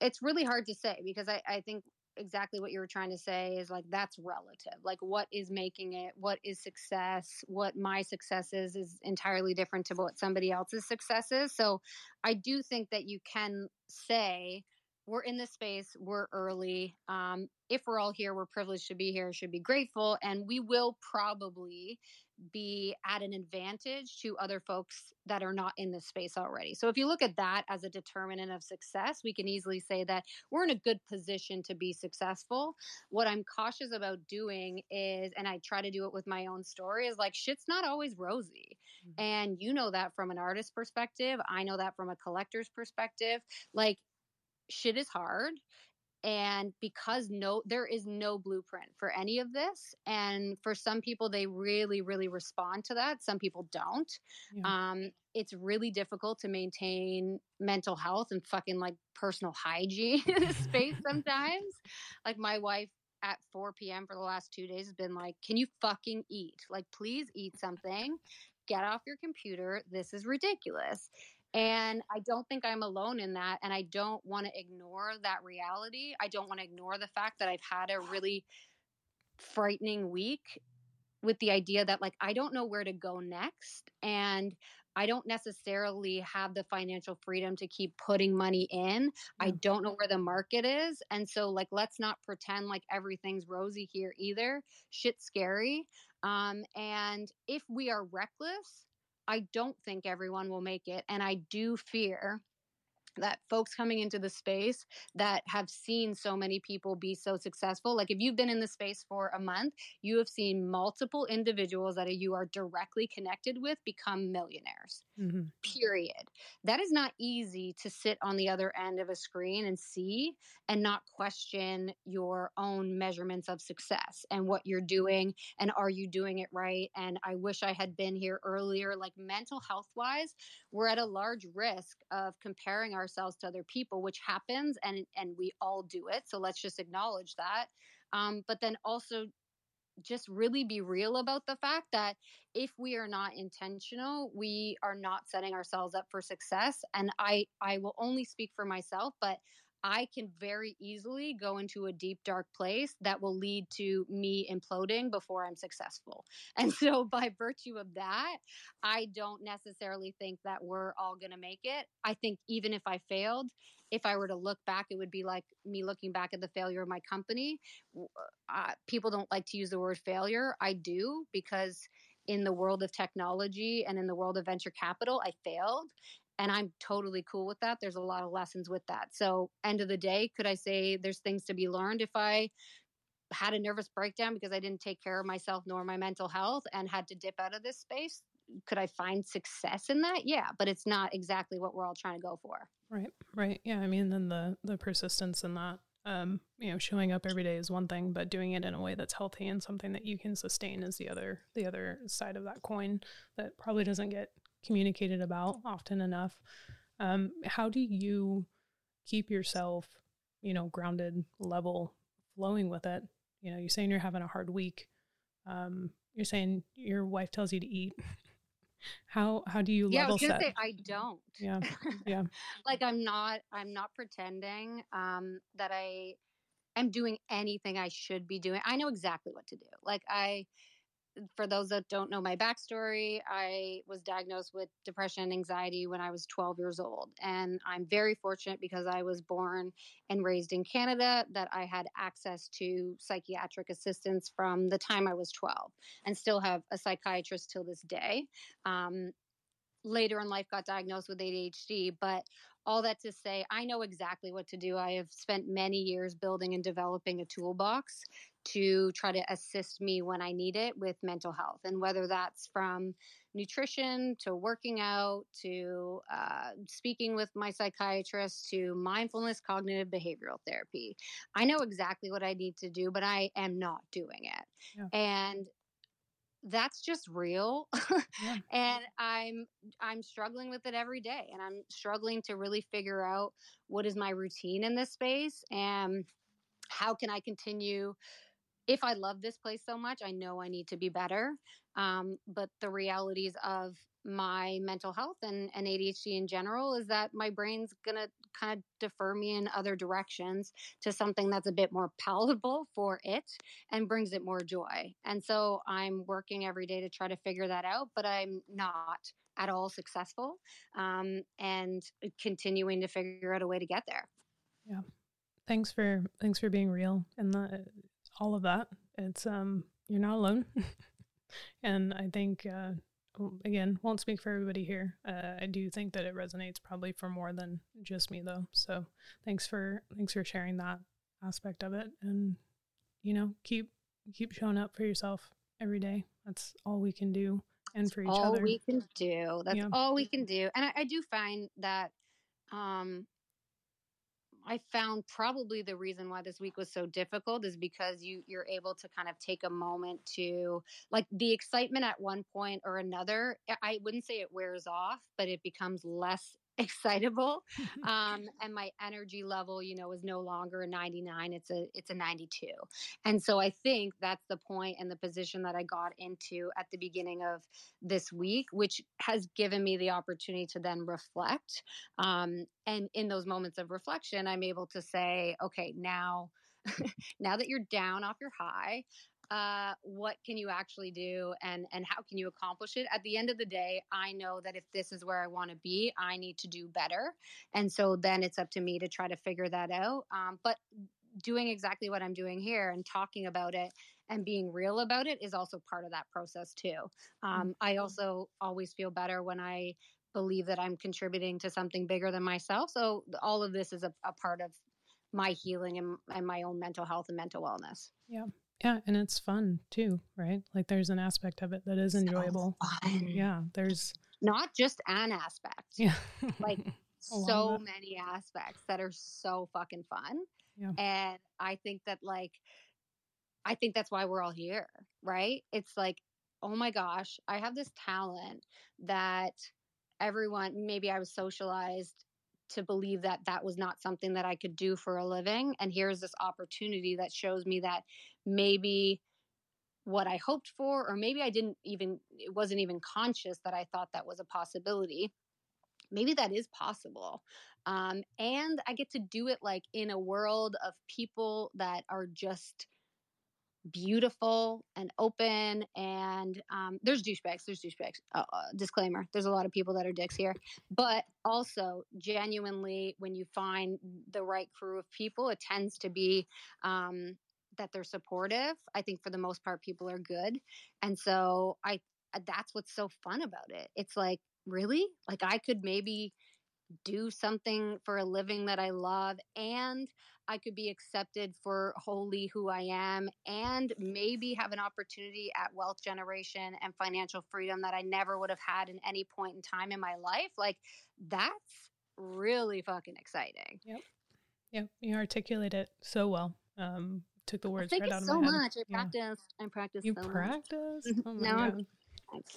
it's really hard to say because i, I think exactly what you were trying to say is like that's relative. Like what is making it? What is success? What my success is is entirely different to what somebody else's success is. So i do think that you can say we're in this space we're early um, if we're all here we're privileged to be here should be grateful and we will probably be at an advantage to other folks that are not in this space already. So if you look at that as a determinant of success, we can easily say that we're in a good position to be successful. What I'm cautious about doing is, and I try to do it with my own story, is like shit's not always rosy. Mm-hmm. And you know that from an artist perspective. I know that from a collector's perspective. Like shit is hard and because no there is no blueprint for any of this and for some people they really really respond to that some people don't yeah. um it's really difficult to maintain mental health and fucking like personal hygiene in this space sometimes like my wife at 4 p.m. for the last two days has been like, Can you fucking eat? Like, please eat something. Get off your computer. This is ridiculous. And I don't think I'm alone in that. And I don't want to ignore that reality. I don't want to ignore the fact that I've had a really frightening week with the idea that, like, I don't know where to go next. And I don't necessarily have the financial freedom to keep putting money in. I don't know where the market is. And so, like, let's not pretend like everything's rosy here either. Shit's scary. Um, and if we are reckless, I don't think everyone will make it. And I do fear that folks coming into the space that have seen so many people be so successful like if you've been in the space for a month you have seen multiple individuals that you are directly connected with become millionaires mm-hmm. period. That is not easy to sit on the other end of a screen and see and not question your own measurements of success and what you're doing and are you doing it right? And I wish I had been here earlier. Like mental health wise, we're at a large risk of comparing ourselves to other people, which happens and, and we all do it. So let's just acknowledge that. Um, but then also just really be real about the fact that if we are not intentional we are not setting ourselves up for success. And i i will only speak for myself but I can very easily go into a deep, dark place that will lead to me imploding before I'm successful. And so, by virtue of that, I don't necessarily think that we're all going to make it. I think even if I failed, if I were to look back, it would be like me looking back at the failure of my company. Uh, people don't like to use the word failure. I do because in the world of technology and in the world of venture capital, I failed and I'm totally cool with that. There's a lot of lessons with that. So, end of the day, could I say there's things to be learned if I had a nervous breakdown because I didn't take care of myself nor my mental health and had to dip out of this space? Could I find success in that? Yeah, but it's not exactly what we're all trying to go for. Right, right. Yeah, I mean, then the the persistence in that um, you know, showing up every day is one thing, but doing it in a way that's healthy and something that you can sustain is the other the other side of that coin that probably doesn't get communicated about often enough. Um, how do you keep yourself, you know, grounded, level, flowing with it? You know, you're saying you're having a hard week. Um, you're saying your wife tells you to eat. how how do you yeah, level I set? Say, I don't. Yeah, yeah. like I'm not. I'm not pretending um, that I am doing anything I should be doing. I know exactly what to do. Like I for those that don't know my backstory, I was diagnosed with depression and anxiety when I was 12 years old. And I'm very fortunate because I was born and raised in Canada that I had access to psychiatric assistance from the time I was 12 and still have a psychiatrist till this day. Um, later in life, got diagnosed with ADHD, but all that to say, I know exactly what to do. I have spent many years building and developing a toolbox to try to assist me when I need it with mental health. And whether that's from nutrition to working out to uh, speaking with my psychiatrist to mindfulness cognitive behavioral therapy, I know exactly what I need to do, but I am not doing it. Yeah. And that's just real yeah. and i'm i'm struggling with it every day and i'm struggling to really figure out what is my routine in this space and how can i continue if i love this place so much i know i need to be better um, but the realities of my mental health and, and ADHD in general is that my brain's going to kind of defer me in other directions to something that's a bit more palatable for it and brings it more joy. And so I'm working every day to try to figure that out, but I'm not at all successful um, and continuing to figure out a way to get there. Yeah. Thanks for thanks for being real and the, all of that. It's um you're not alone. and I think uh again, won't speak for everybody here. Uh, I do think that it resonates probably for more than just me though. So thanks for thanks for sharing that aspect of it, and you know, keep keep showing up for yourself every day. That's all we can do, and for each all other. All we can do. That's yeah. all we can do. And I, I do find that um, I found probably the reason why this week was so difficult is because you you're able to kind of take a moment to like the excitement at one point or another. I wouldn't say it wears off, but it becomes less excitable um, and my energy level you know is no longer a 99 it's a it's a 92 and so i think that's the point and the position that i got into at the beginning of this week which has given me the opportunity to then reflect um, and in those moments of reflection i'm able to say okay now now that you're down off your high uh, what can you actually do and and how can you accomplish it? At the end of the day i know that if this is where i want to be i need to do better. And so then it's up to me to try to figure that out. Um, but doing exactly what i'm doing here and talking about it and being real about it is also part of that process too. Um, mm-hmm. i also always feel better when i believe that i'm contributing to something bigger than myself. So all of this is a, a part of my healing and, and my own mental health and mental wellness. Yeah yeah, and it's fun too, right? Like there's an aspect of it that is enjoyable. So yeah, there's not just an aspect. Yeah. Like so many aspects that are so fucking fun. Yeah. And I think that like I think that's why we're all here, right? It's like, oh my gosh, I have this talent that everyone maybe I was socialized to believe that that was not something that I could do for a living and here's this opportunity that shows me that maybe what I hoped for or maybe I didn't even it wasn't even conscious that I thought that was a possibility maybe that is possible. Um, and I get to do it like in a world of people that are just beautiful and open and um, there's douchebags there's douchebags uh, uh, disclaimer there's a lot of people that are dicks here but also genuinely when you find the right crew of people it tends to be um, that they're supportive i think for the most part people are good and so i that's what's so fun about it it's like really? Like I could maybe do something for a living that I love and I could be accepted for wholly who I am and maybe have an opportunity at wealth generation and financial freedom that I never would have had in any point in time in my life. Like that's really fucking exciting. Yep. Yep. You articulate it so well. Um, took the words Thank right you out of so my head. much. I yeah. practiced. I practiced. You so practiced? Oh my no, god. Thanks.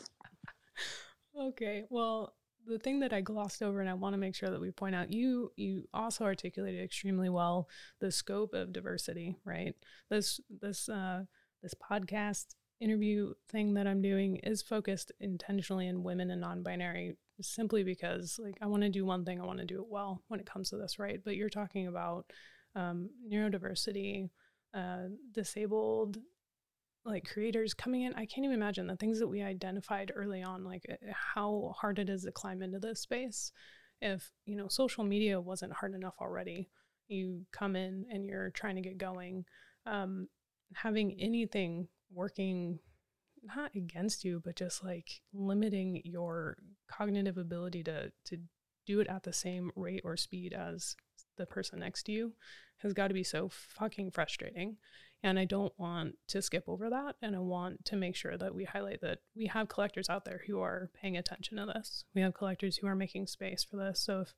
Okay. Well, the thing that I glossed over and I want to make sure that we point out you you also articulated extremely well the scope of diversity, right? This this uh this podcast interview thing that I'm doing is focused intentionally in women and non-binary simply because like I want to do one thing, I want to do it well when it comes to this, right? But you're talking about um, neurodiversity, uh, disabled like creators coming in. I can't even imagine the things that we identified early on like eh, how hard it is to climb into this space. If you know social media wasn't hard enough already you come in and you're trying to get going um, having anything working not against you but just like limiting your cognitive ability to to do it at the same rate or speed as the person next to you has got to be so fucking frustrating and I don't want to skip over that. And I want to make sure that we highlight that we have collectors out there who are paying attention to this. We have collectors who are making space for this. So if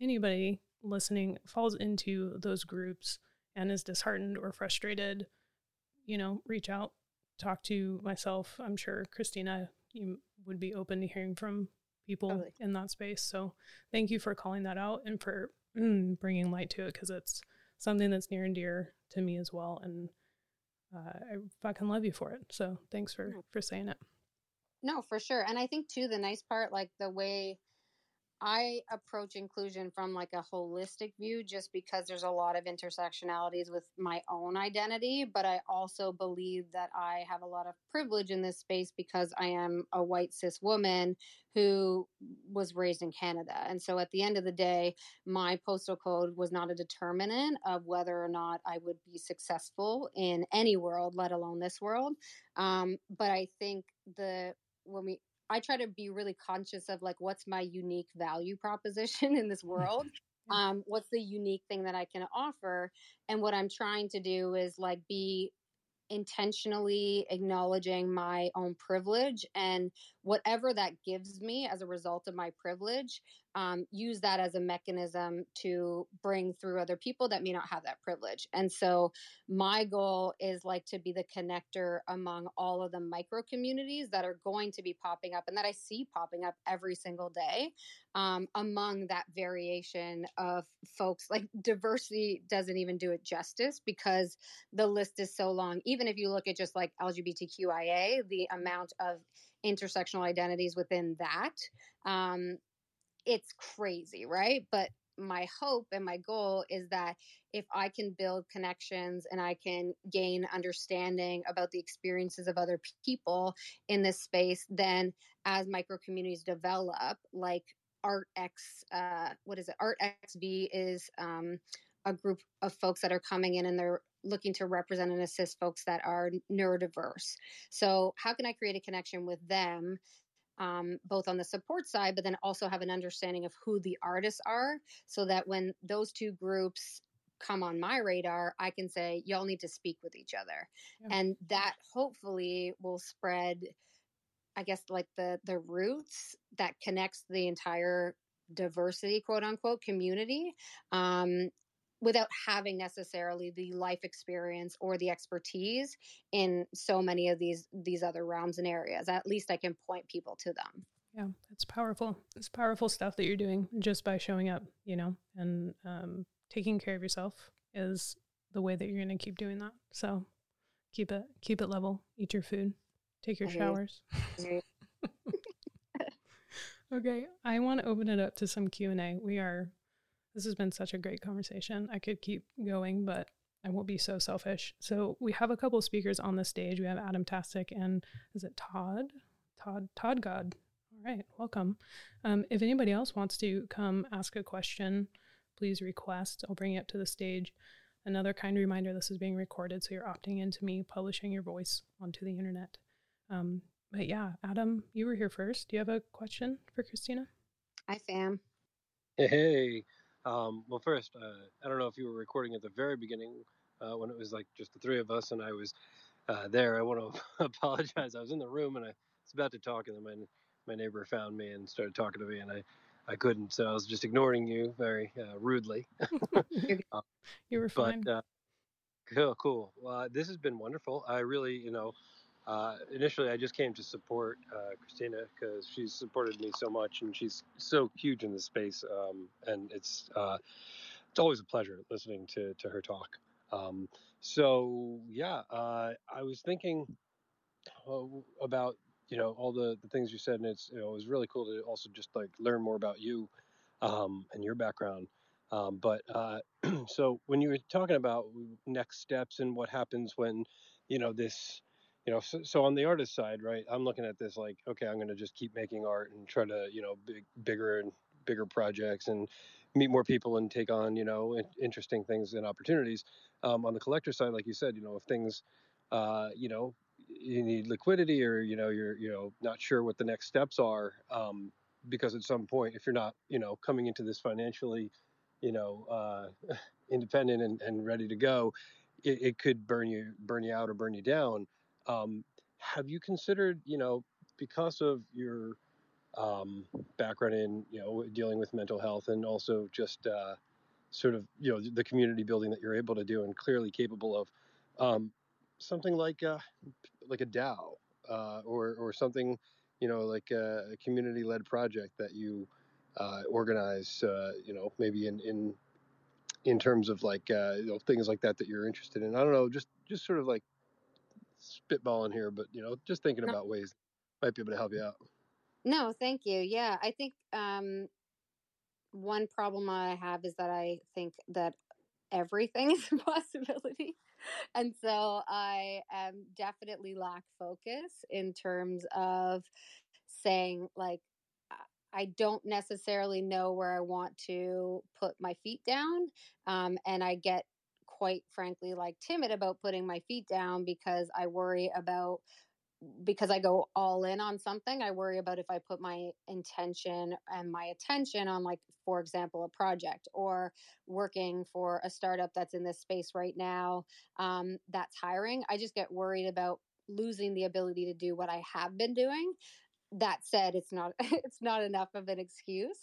anybody listening falls into those groups and is disheartened or frustrated, you know, reach out, talk to myself. I'm sure Kristina, you would be open to hearing from people totally. in that space. So thank you for calling that out and for mm, bringing light to it because it's something that's near and dear to me as well. And uh, I fucking love you for it. So thanks for for saying it. No, for sure. And I think too the nice part, like the way I approach inclusion from like a holistic view just because there's a lot of intersectionalities with my own identity, but I also believe that I have a lot of privilege in this space because I am a white cis woman who was raised in Canada. And so at the end of the day, my postal code was not a determinant of whether or not I would be successful in any world, let alone this world. Um, but I think the when we I try to be really conscious of like what's my unique value proposition in this world. Um, what's the unique thing that I can offer? And what I'm trying to do is like be intentionally acknowledging my own privilege and whatever that gives me as a result of my privilege um, use that as a mechanism to bring through other people that may not have that privilege. And so my goal is like to be the connector among all of the micro communities that are going to be popping up and that I see popping up every single day um, among that variation of folks. Like diversity doesn't even do it justice because the list is so long. Even if you look at just like LGBTQIA, the amount of intersectional identities within that um, it's crazy, right? But my hope and my goal is that if I can build connections and I can gain understanding about the experiences of other people in this space, then as micro communities develop, like Art X, uh, what is it? Art XV is um, a group of folks that are coming in and they're looking to represent and assist folks that are neurodiverse. So, how can I create a connection with them um, both on the support side, but then also have an understanding of who the artists are so that when those two groups come on my radar, I can say, y'all need to speak with each other. Yeah. And that hopefully will spread I guess like the the roots that connects the entire diversity quote unquote community um, without having necessarily the life experience or the expertise in so many of these these other realms and areas. At least i can point people to them. Yeah it's powerful. It's powerful stuff that you're doing just by showing up you know and um, taking care of yourself is the way that you're going to keep doing that. So keep it keep it level. Eat your food. Take your showers. Okay i want to open it up to some q&a we are this has been such a great conversation. I could keep going, but I won't be so selfish. So we have a couple speakers on the stage. We have Adam Tastic and is it Todd? Todd Todd God. All right, welcome. Um, if anybody else wants to come ask a question, please request. I'll bring you up to the stage. Another kind reminder: this is being recorded, so you're opting into me publishing your voice onto the internet. Um, but yeah, Adam, you were here first. Do you have a question for Kristina? Hi, Sam. Hey, um, well, first, uh, I don't know if you were recording at the very beginning uh, when it was like just the three of us and I was uh, there. I want to apologize. I was in the room and I was about to talk, and then my my neighbor found me and started talking to me, and I I couldn't, so I was just ignoring you very uh, rudely. Uh, you were fine. But, uh, cool, cool. Well, this has been wonderful. I really, you know, uh, initially, I just came to support uh, Kristina because she's supported me so much, and she's so huge in this space. Um, and it's uh, it's always a pleasure listening to to her talk. Um, so yeah, uh, I was thinking uh, about you know all the the things you said, and it's you know it was really cool to also just like learn more about you um, and your background. Um, but uh, so when you were talking about next steps and what happens when you know this you know so, so, on the artist side right i'm looking at this like okay i'm going to just keep making art and try to you know big bigger and bigger projects and meet more people and take on you know interesting things and opportunities. Um, on the collector side like you said you know if things uh, you know you need liquidity or you know you're you know not sure what the next steps are um, because at some point if you're not you know coming into this financially you know uh, independent and, and ready to go it, it could burn you burn you out or burn you down um, have you considered, you know, because of your um, background in, you know, dealing with mental health and also just uh, sort of, you know, the community building that you're able to do and clearly capable of, um, something like a, uh, like a DAO uh, or or something, you know, like a, a community-led project that you uh, organize, uh, you know, maybe in in in terms of like uh, you know things like that that you're interested in. I don't know, just just sort of like spitballing here, but you know, just thinking about ways might be able to help you out. No, thank you. Yeah, I think um, one problem I have is that I think that everything is a possibility. And so I am definitely lack focus in terms of saying, like, I don't necessarily know where I want to put my feet down. Um, and I get quite frankly like timid about putting my feet down because I worry about because I go all in on something, I worry about if I put my intention and my attention on, like, for example, a project or working for a startup that's in this space right now um, that's hiring. I just get worried about losing the ability to do what I have been doing. That said, it's not it's not enough of an excuse.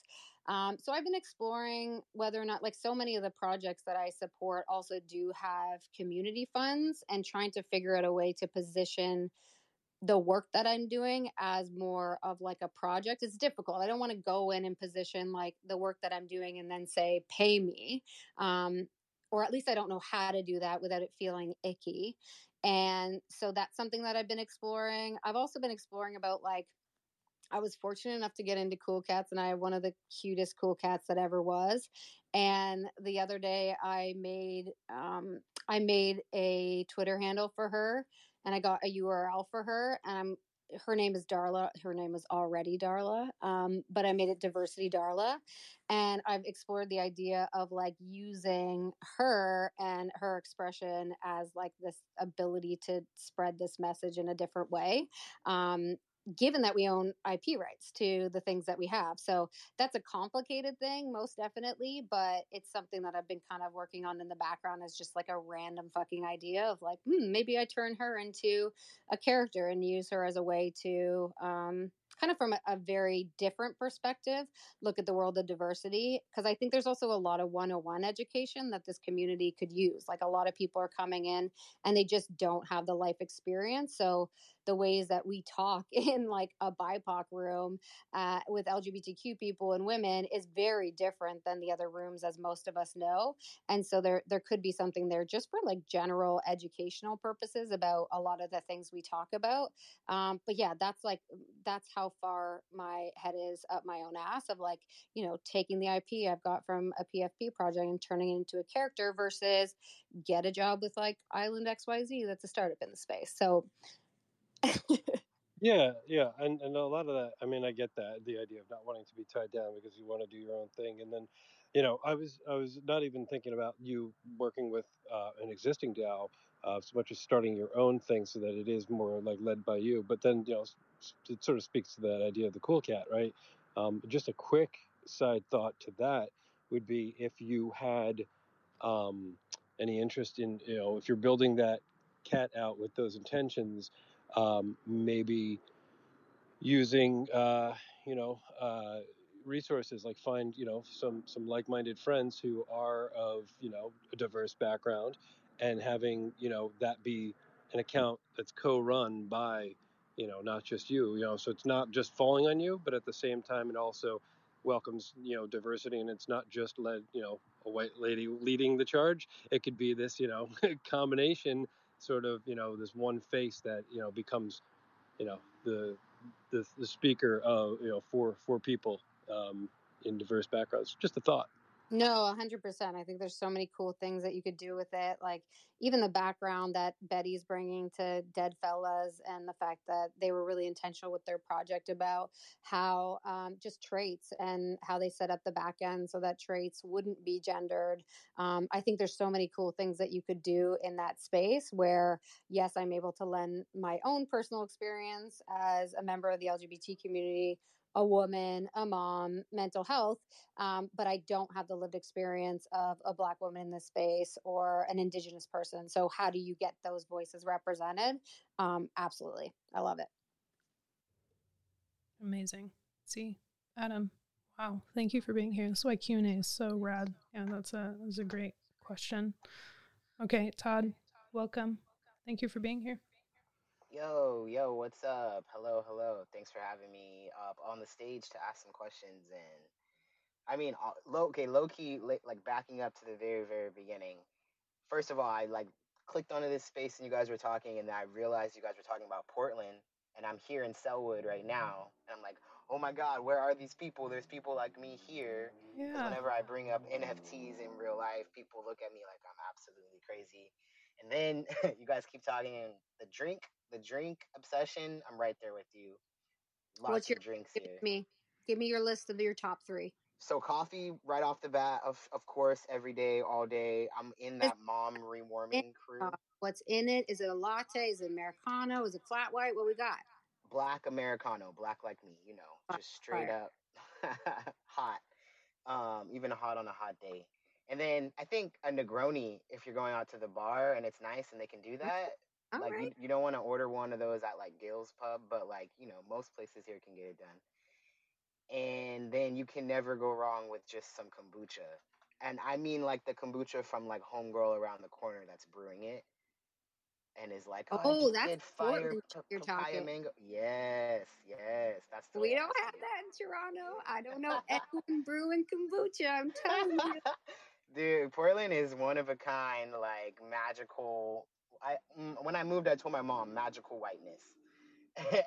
Um, so I've been exploring whether or not, like so many of the projects that I support also do have community funds and trying to figure out a way to position the work that I'm doing as more of like a project. It's difficult. I don't want to go in and position like the work that I'm doing and then say, pay me. Um, or at least I don't know how to do that without it feeling icky. And so that's something that I've been exploring. I've also been exploring about like, I was fortunate enough to get into Cool Cats, and I have one of the cutest Cool Cats that ever was. And the other day, I made um, I made a Twitter handle for her, and I got a URL for her, and I'm her name is Darla. Her name is already Darla, um, but I made it Diversity Darla. And I've explored the idea of like using her and her expression as like this ability to spread this message in a different way. Um, given that we own IP rights to the things that we have. So that's a complicated thing, most definitely, but it's something that I've been kind of working on in the background as just like a random fucking idea of like, hmm, maybe I turn her into a character and use her as a way to um, kind of from a, a, very different perspective look at the world of diversity because i think there's also a lot of 101 education that this community could use like a lot of people are coming in and they just don't have the life experience so the ways that we talk in like a bipoc room uh, with lgbtq people and women is very different than the other rooms as most of us know and so there there could be something there just for like general educational purposes about a lot of the things we talk about um, but yeah that's like that's how far my head is up my own ass of like you know taking the ip i've got from a pfp project and turning it into a character versus get a job with like island xyz that's a startup in the space so yeah, yeah, and and a lot of that. I mean, I get that the idea of not wanting to be tied down because you want to do your own thing, and then, you know, I was I was not even thinking about you working with uh, an existing DAO uh, so much as starting your own thing so that it is more like led by you. But then, you know, it sort of speaks to that idea of the cool cat, right? Um, just a quick side thought to that would be if you had um, any interest in, you know, if you're building that cat out with those intentions um, maybe using uh, you know uh, resources like find you know some some like-minded friends who are of you know a diverse background and having you know that be an account that's co-run by you know not just you you know so it's not just falling on you but at the same time it also welcomes you know diversity and it's not just led you know a white lady leading the charge it could be this you know combination sort of you know this one face that you know becomes you know the the, the speaker of you know for for people um, in diverse backgrounds. Just a thought. No, 100%. I think there's so many cool things that you could do with it. Like even the background that Betty's bringing to Deadfellaz and the fact that they were really intentional with their project about how um, just traits and how they set up the back end so that traits wouldn't be gendered. Um, I think there's so many cool things that you could do in that space where, yes, I'm able to lend my own personal experience as a member of the LGBT community a woman, a mom, mental health, um, but I don't have the lived experience of a Black woman in this space or an Indigenous person. So, how do you get those voices represented? Um, absolutely. I love it. Amazing. See, Adam, wow. Thank you for being here. That's why Q&A is so rad. Yeah, that's a, that's a great question. Okay, Todd, welcome. Thank you for being here. Yo, yo, what's up? Hello, hello. Thanks for having me up on the stage to ask some questions. And I mean, uh, low, okay, low key, like backing up to the very, very beginning. First of all, I like clicked onto this space and you guys were talking, and I realized you guys were talking about Portland. And I'm here in Sellwood right now. And I'm like, oh my God, where are these people? There's people like me here. Yeah. Whenever I bring up NFTs in real life, people look at me like I'm absolutely crazy. And then you guys keep talking the drink, the drink obsession. I'm right there with you. Lots What's your drinks give here. Me, give me your list of your top three. So coffee right off the bat, of of course, every day, all day. I'm in that mom rewarming crew. What's in it? Is it a latte? Is it americano? Is it flat white? What we got? Black americano, black like me, you know, just straight Fire. up hot. Um, even hot on a hot day. And then I think a Negroni, if you're going out to the bar and it's nice and they can do that, All like right. you, you don't want to order one of those at like Gill's Pub, but like you know most places here can get it done. And then you can never go wrong with just some kombucha, and I mean like the kombucha from like Homegirl around the corner that's brewing it, and is like, oh, oh that's fire p- you're talking. Mango. Yes, yes, that's the. We don't have that in Toronto. I don't know anyone brewing kombucha. I'm telling you. Dude, Portland is one of a kind, like magical. I mm, when I moved, I told my mom magical whiteness.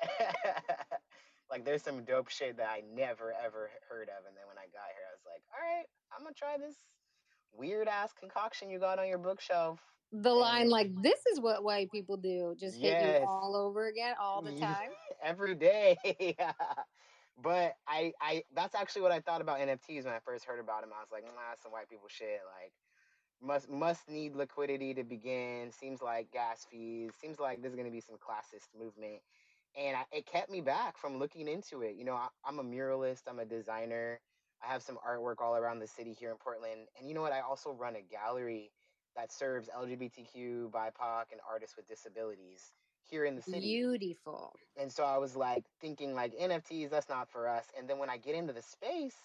like there's some dope shit that I never ever heard of, and then when I got here, I was like, all right, I'm gonna try this weird ass concoction you got on your bookshelf. The line like this is what white people do, just yes. hit you all over again all the time. Every day. But I, I that's actually what I thought about NFTs when I first heard about them. I was like, nah, some white people shit. Like, must must need liquidity to begin. Seems like gas fees. Seems like there's gonna be some classist movement. and I, it kept me back from looking into it. You know, I, I'm a muralist, I'm a designer. I have some artwork all around the city here in Portland. And you know what? I also run a gallery that serves LGBTQ, BIPOC, and artists with disabilities here in the city. Beautiful. And so I was like thinking like NFTs, that's not for us. And then when I get into the space,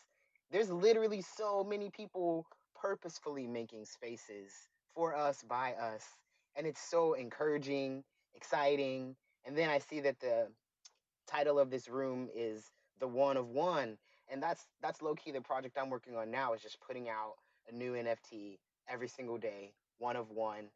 there's literally so many people purposefully making spaces for us by us. And it's so encouraging, exciting. And then I see that the title of this room is the one of one. And that's that's low key the project I'm working on now is just putting out a new NFT every single day, one of one,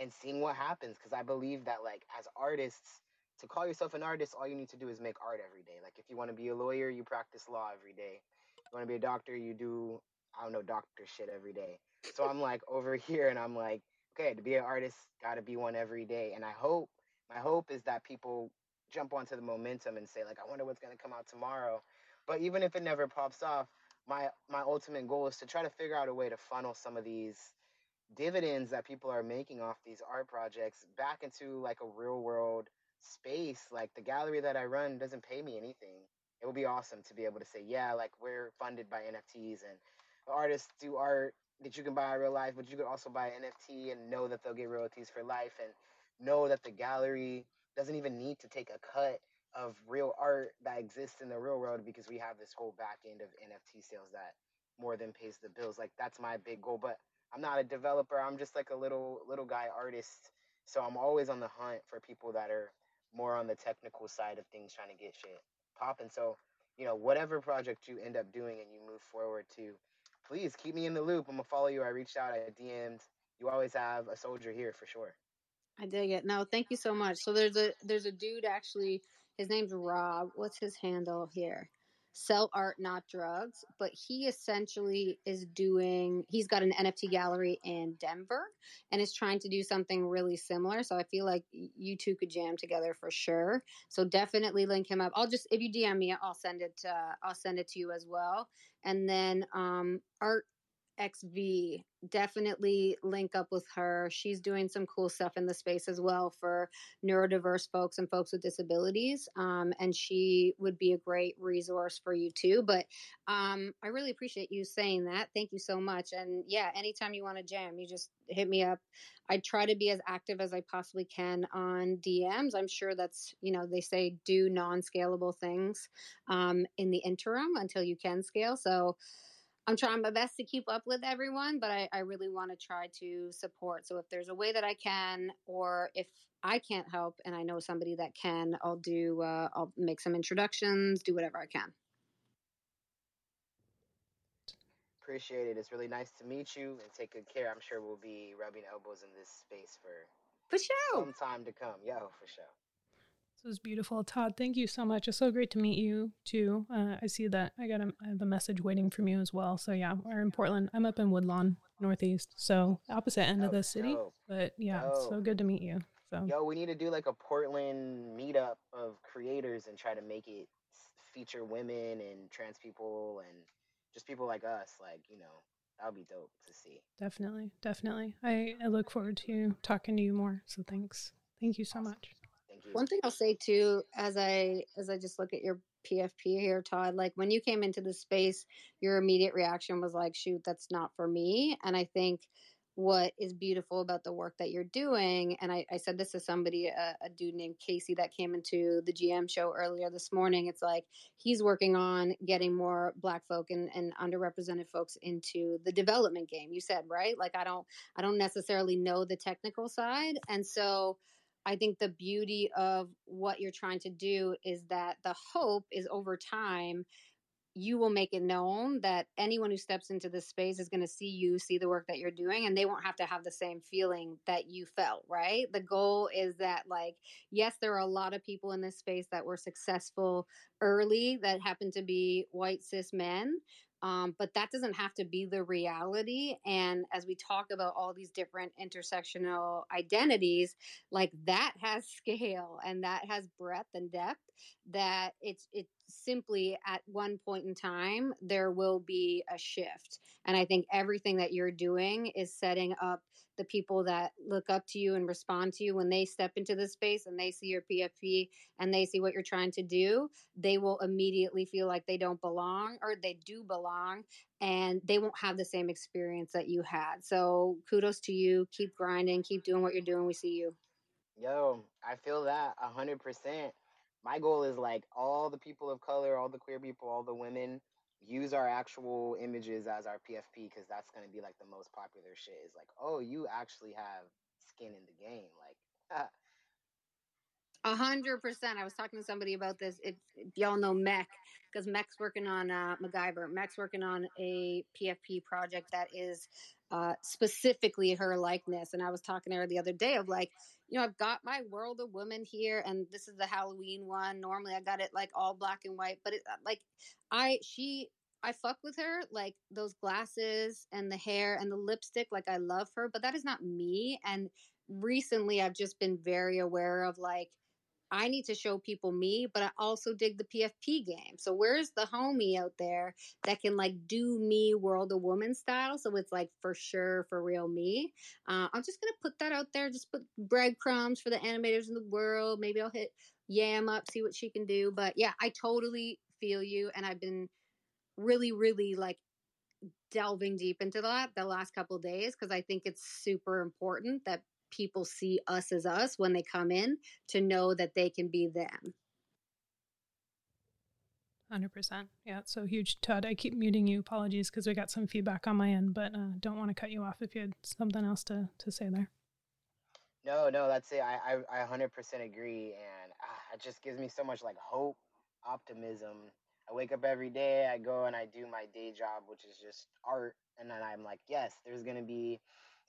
and seeing what happens. Cause I believe that like as artists, to call yourself an artist, all you need to do is make art every day. Like if you want to be a lawyer, you practice law every day. You want to be a doctor, you do I don't know doctor shit every day. So I'm like over here and I'm like, okay, to be an artist, gotta be one every day. And I hope my hope is that people jump onto the momentum and say like, I wonder what's gonna come out tomorrow. But even if it never pops off, my my ultimate goal is to try to figure out a way to funnel some of these dividends that people are making off these art projects back into like a real world space. Like the gallery that I run doesn't pay me anything. It would be awesome to be able to say, yeah, like we're funded by NFTs and artists do art that you can buy in real life, but you could also buy an NFT and know that they'll get royalties for life and know that the gallery doesn't even need to take a cut of real art that exists in the real world because we have this whole back end of NFT sales that more than pays the bills. Like that's my big goal. But I'm not a developer. I'm just like a little little guy artist. So I'm always on the hunt for people that are more on the technical side of things trying to get shit popping. So, you know, whatever project you end up doing and you move forward to, please keep me in the loop. I'm gonna follow you. I reached out, I DM'd. You always have a soldier here for sure. I dig it. No, thank you so much. So there's a there's a dude actually. His name's Rob. What's his handle here? Sell art, not drugs. But he essentially is doing. He's got an NFT gallery in Denver, and is trying to do something really similar. So I feel like you two could jam together for sure. So definitely link him up. I'll just if you DM me, I'll send it. Uh, I'll send it to you as well. And then um, art XV, definitely link up with her. She's doing some cool stuff in the space as well for neurodiverse folks and folks with disabilities. Um, and she would be a great resource for you too. But um, I really appreciate you saying that. Thank you so much. And yeah, anytime you want to jam, you just hit me up. I try to be as active as I possibly can on DMs. I'm sure that's, you know, they say do non scalable things um, in the interim until you can scale. So, I'm trying my best to keep up with everyone, but I, I really want to try to support. So if there's a way that I can, or if I can't help and I know somebody that can, I'll do. Uh, I'll make some introductions, do whatever I can. Appreciate it. It's really nice to meet you and take good care. I'm sure we'll be rubbing elbows in this space for for sure some time to come. Yo, for sure. This was beautiful. Todd, thank you so much. It's so great to meet you too. Uh, I see that I got a, I have a message waiting from you as well. So yeah, we're in Portland. I'm up in Woodlawn, Northeast, so opposite end of the city. But yeah, it's so good to meet you. So Yo, we need to do like a Portland meetup of creators and try to make it feature women and trans people and just people like us. Like, you know, that would be dope to see. definitely, definitely. I, I look forward to talking to you more. So thanks. Thank you so Awesome. much. One thing I'll say too, as I as I just look at your PFP here, Todd, like when you came into the space, your immediate reaction was like, "Shoot, that's not for me." And I think what is beautiful about the work that you're doing, and I, I said this to somebody, a, a dude named Casey that came into the GM show earlier this morning. It's like he's working on getting more Black folk and, and underrepresented folks into the development game. You said right, like I don't I don't necessarily know the technical side, and so I think the beauty of what you're trying to do is that the hope is over time you will make it known that anyone who steps into this space is going to see you, see the work that you're doing, and they won't have to have the same feeling that you felt, right? The goal is that, like, yes, there are a lot of people in this space that were successful early that happen to be white cis men. Um, but that doesn't have to be the reality. And as we talk about all these different intersectional identities, like that has scale and that has breadth and depth that it's it's simply at one point in time there will be a shift and i think everything that you're doing is setting up the people that look up to you and respond to you when they step into the space and they see your PFP and they see what you're trying to do, they will immediately feel like they don't belong or they do belong and they won't have the same experience that you had. So kudos to you. Keep grinding, keep doing what you're doing. We see you. Yo, I feel that a hundred percent. My goal is like all the people of color, all the queer people, all the women use our actual images as our PFP because that's gonna be like the most popular shit. Is like, oh, you actually have skin in the game. Like, A hundred percent. I was talking to somebody about this. If, if y'all know Mech, because Mech's working on uh, MacGyver. Mech's working on a PFP project that is uh, specifically her likeness. And I was talking to her the other day of like, you know, I've got my World of Women here, and this is the Halloween one. Normally, I got it like all black and white, but it uh, like, I she I fuck with her like those glasses and the hair and the lipstick. Like I love her, but that is not me. And recently, I've just been very aware of like I need to show people me, but I also dig the PFP game. So where's the homie out there that can like do me World of Woman style? So it's like for sure, for real me. Uh, I'm just gonna put that out there. Just put breadcrumbs for the animators in the world. Maybe I'll hit Yam up, see what she can do. But yeah, I totally feel you, and I've been really, really like delving deep into that the last couple days because I think it's super important that people see us as us when they come in to know that they can be them. 100%. Yeah, it's so huge. Todd, I keep muting you. Apologies because we got some feedback on my end, but uh, don't want to cut you off if you had something else to, to say there. No, no, that's it. I, I, I 100% agree. And uh, it just gives me so much like hope, optimism. I wake up every day, I go and I do my day job, which is just art. And then I'm like, yes, there's going to be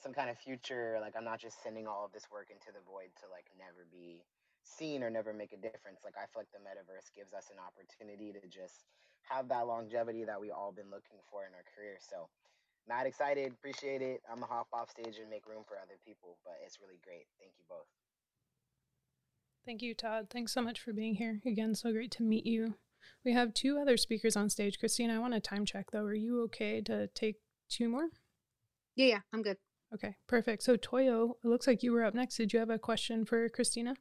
some kind of future like i'm not just sending all of this work into the void to like never be seen or never make a difference like i feel like the metaverse gives us an opportunity to just have that longevity that we all been looking for in our career so mad excited appreciate it i'm gonna hop off stage and make room for other people but it's really great thank you both. Thank you todd thanks so much for being here again so great to meet you. We have two other speakers on stage christine i want to time check though are you okay to take two more? Yeah yeah i'm good Okay, perfect. So Toyo, it looks like you were up next. Did you have a question for Kristina?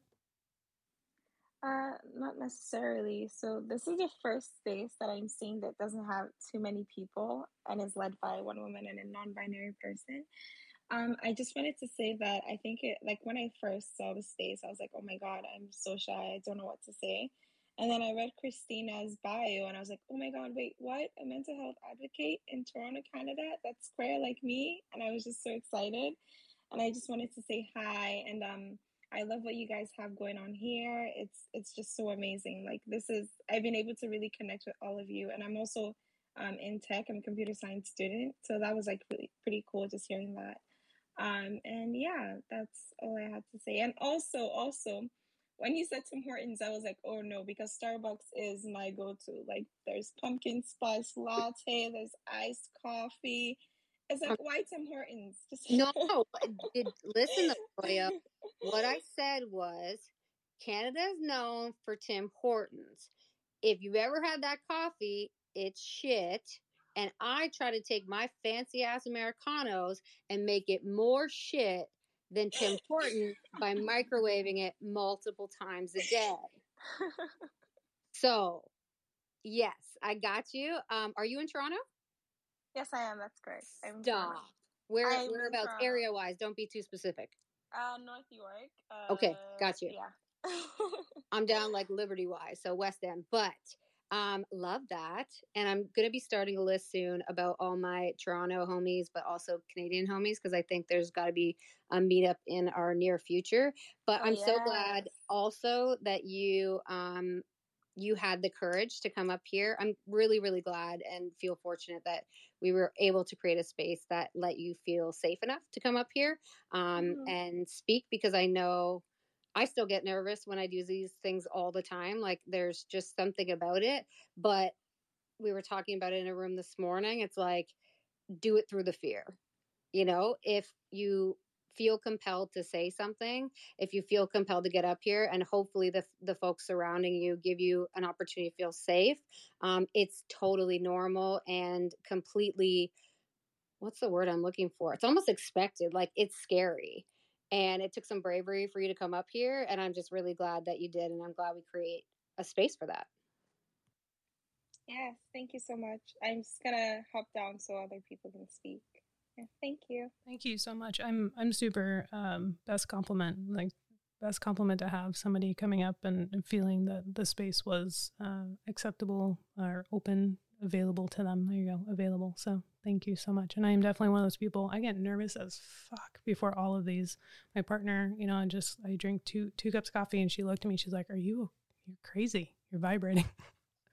Uh, not necessarily. So this is the first space that I'm seeing that doesn't have too many people and is led by one woman and a non-binary person. Um, I just wanted to say that I think it like when I first saw the space, I was like, oh my god, I'm so shy. I don't know what to say. And then I read Kristina's bio and I was like, oh my God, wait, what? A mental health advocate in Toronto, Canada? That's queer like me. And I was just so excited. And I just wanted to say hi. And um, I love what you guys have going on here. It's it's just so amazing. Like this is I've been able to really connect with all of you. And I'm also um, in tech. I'm a computer science student. So that was like really pretty cool just hearing that. Um, and yeah, that's all I had to say. And also, also, when you said Tim Hortons, I was like, oh no, because Starbucks is my go-to. Like, there's pumpkin spice latte, there's iced coffee. It's like, why Tim Hortons? Just no, did, listen, Toya. What I said was, Canada is known for Tim Hortons. If you've ever had that coffee, it's shit. And I try to take my fancy ass Americanos and make it more shit than Tim Horton by microwaving it multiple times a day. so, yes, I got you. Um, are you in Toronto? Yes, I am. That's great. I'm Stop. Where I'm whereabouts area wise? Don't be too specific. Uh, North York. Uh, okay, got you. Yeah. I'm down like Liberty wise, so West End, but um, love that. And I'm going to be starting a list soon about all my Toronto homies, but also Canadian homies, because I think there's got to be a meetup in our near future. But oh, I'm yes. so glad also that you, um, you had the courage to come up here. I'm really, really glad and feel fortunate that we were able to create a space that let you feel safe enough to come up here um, mm-hmm. and speak because I know I still get nervous when I do these things all the time. Like there's just something about it. But we were talking about it in a room this morning. It's like, do it through the fear. You know, if you feel compelled to say something, if you feel compelled to get up here, and hopefully the the folks surrounding you give you an opportunity to feel safe, um, it's totally normal and completely what's the word I'm looking for? It's almost expected. Like it's scary. And it took some bravery for you to come up here. And I'm just really glad that you did. And I'm glad we create a space for that. Yes, thank you so much. I'm just gonna hop down so other people can speak. Yeah, thank you. Thank you so much. I'm I'm super um, best compliment like best compliment to have somebody coming up and, and feeling that the space was uh, acceptable or open, available to them. There you go, available. So thank you so much. And I am definitely one of those people. I get nervous as fuck before all of these. My partner, you know, I just I drink two two cups of coffee, and she looked at me. She's like, "Are you? You're crazy. You're vibrating."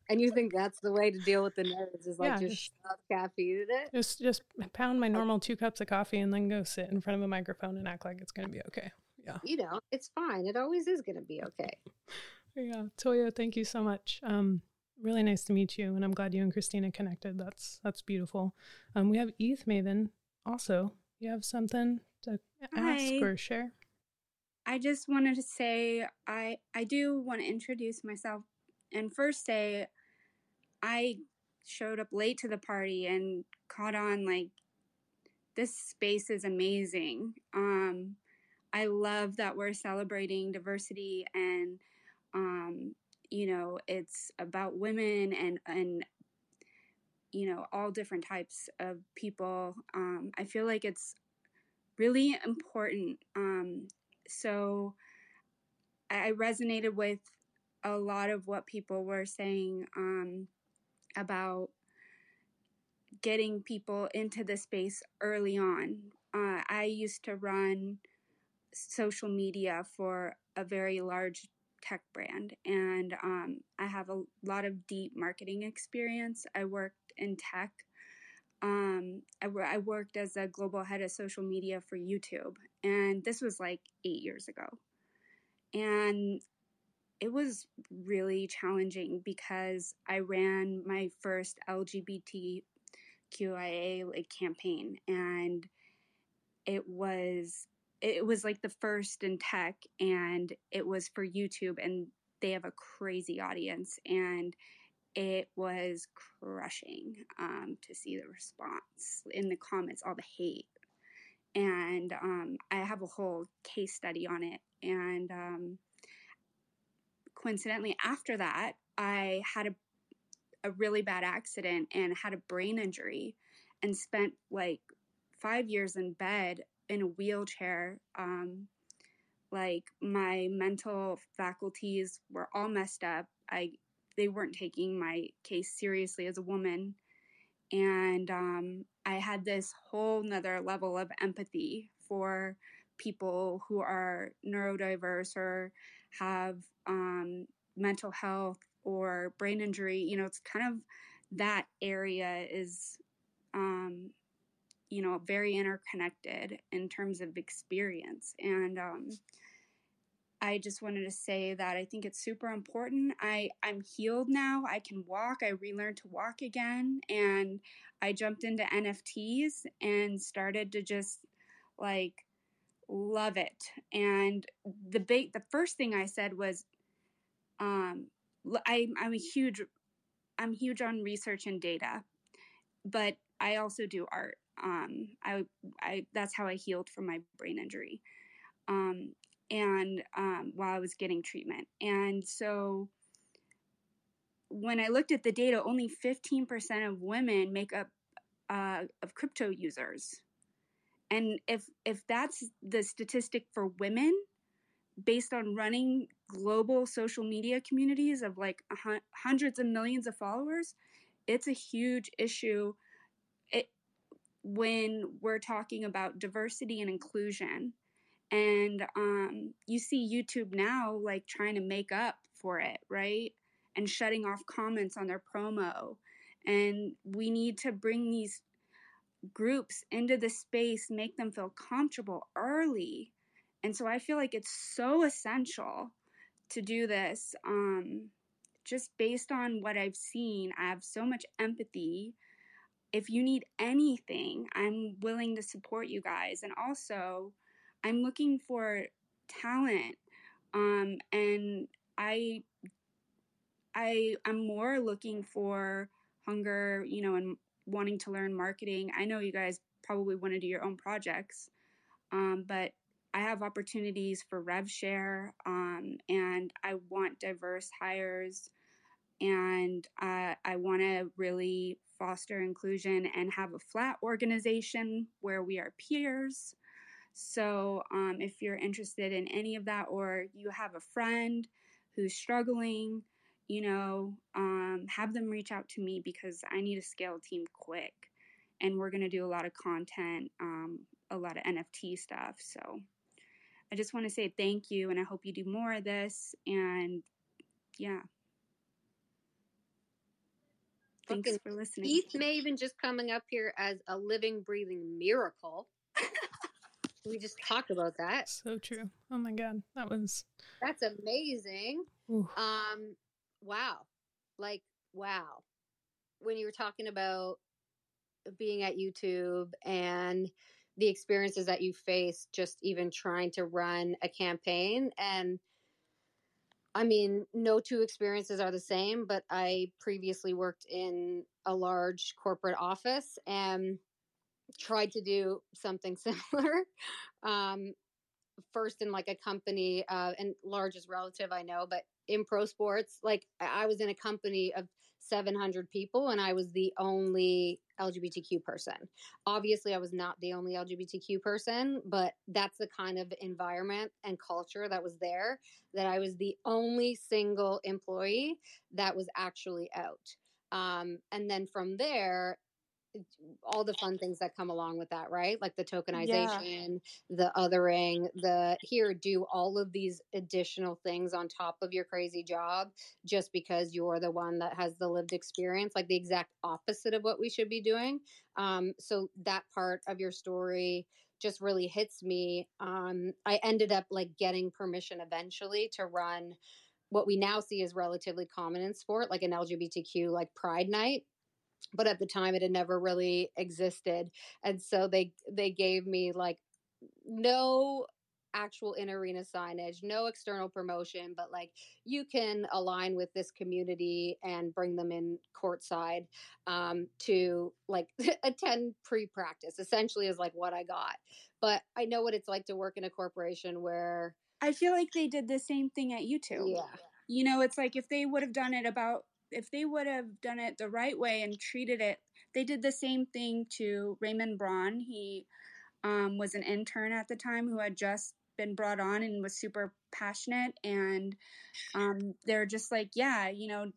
And you think that's the way to deal with the nerves is like Yeah, just just- shove caffeine in it? Just just pound my normal two cups of coffee and then go sit in front of a microphone and act like it's gonna be okay. Yeah. You know, it's fine. It always is going to be okay. Yeah. Toya, thank you so much. Um, really nice to meet you, and I'm glad you and Kristina connected. That's that's beautiful. Um, we have ETH Maven also. You have something to ask Hi. or share? I just wanted to say I I do want to introduce myself and first say I showed up late to the party and caught on like this space is amazing. Um I love that we're celebrating diversity and um you know it's about women and and you know all different types of people. Um I feel like it's really important um so I I resonated with a lot of what people were saying um, about getting people into the space early on. Uh, I used to run social media for a very large tech brand, and um, I have a lot of deep marketing experience. I worked in tech. Um, I, I worked as a global head of social media for YouTube, and this was like eight years ago. And it was really challenging because I ran my first LGBTQIA like campaign and it was it was like the first in tech and it was for YouTube and they have a crazy audience and it was crushing um, to see the response in the comments all the hate. And um, I have a whole case study on it and um, coincidentally after that i had a, a really bad accident and had a brain injury and spent like five years in bed in a wheelchair um, like my mental faculties were all messed up i they weren't taking my case seriously as a woman and um, i had this whole nother level of empathy for people who are neurodiverse or have um, mental health or brain injury. You know, it's kind of that area is, um, you know, very interconnected in terms of experience. And um, I just wanted to say that I think it's super important. I, I'm healed now. I can walk. I relearned to walk again. And I jumped into NFTs and started to just like love it. And the big, the first thing I said was, um, I, I'm a huge, I'm huge on research and data, but I also do art. Um, I, I, that's how I healed from my brain injury. Um, and um, while I was getting treatment, and so when I looked at the data, only 15% of women make up uh, of crypto users. And if if that's the statistic for women, based on running global social media communities of like hun- hundreds of millions of followers, it's a huge issue. When we're talking about diversity and inclusion, and um, you see YouTube now like trying to make up for it, right? And shutting off comments on their promo, and we need to bring these groups into the space, make them feel comfortable early. And so I feel like it's so essential to do this. Um, just based on what I've seen, I have so much empathy. If you need anything, I'm willing to support you guys. And also, I'm looking for talent. Um, and I, I, I'm more looking for hunger, you know, and wanting to learn marketing. I know you guys probably want to do your own projects. Um, but I have opportunities for rev share, um, and I want diverse hires, and uh, I want to really foster inclusion and have a flat organization where we are peers. So, um, if you're interested in any of that, or you have a friend who's struggling, you know, um, have them reach out to me because I need a scale team quick. And we're going to do a lot of content, um, a lot of NFT stuff. So I just want to say thank you and I hope you do more of this. And yeah. Thanks Fucking for listening. ETH Maven just coming up here as a living, breathing miracle. we just talked about that. So true. Oh my god, that was. That's amazing. Ooh. Um, wow, like wow. When you were talking about being at YouTube and the experiences that you faced, just even trying to run a campaign, and I mean, no two experiences are the same. But I previously worked in a large corporate office and tried to do something similar. Um, first in like a company, uh, and large is relative, I know, but in pro sports, like I was in a company of 700 people and I was the only LGBTQ person. Obviously, I was not the only LGBTQ person, but that's the kind of environment and culture that was there that I was the only single employee that was actually out. Um, and then from there, all the fun things that come along with that, right? Like the tokenization, yeah. the othering, the here, do all of these additional things on top of your crazy job just because you're the one that has the lived experience, like the exact opposite of what we should be doing. Um, so that part of your story just really hits me. Um, I ended up like getting permission eventually to run what we now see as relatively common in sport, like an LGBTQ like Pride Night but at the time it had never really existed and so they they gave me like no actual in arena signage no external promotion but like you can align with this community and bring them in courtside um, to like attend pre-practice essentially is like what i got but i know what it's like to work in a corporation where i feel like they did the same thing at youtube yeah. You know it's like if they would have done it about if they would have done it the right way and treated it, they did the same thing to Raymond Braun. He um, was an intern at the time who had just been brought on and was super passionate. And um, they're just like, yeah, you know,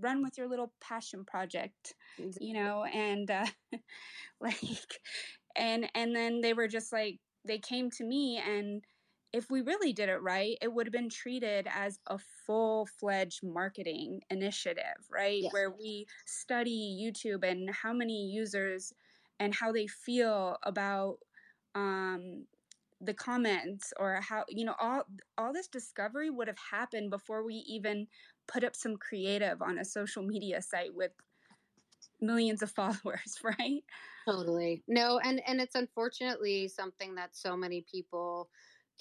run with your little passion project, you know, and uh, like, and and then they were just like, they came to me and if we really did it right, it would have been treated as a full fledged marketing initiative, right? Yes. Where we study YouTube and how many users and how they feel about um, the comments or how you know all all this discovery would have happened before we even put up some creative on a social media site with millions of followers right totally no and and it's unfortunately something that so many people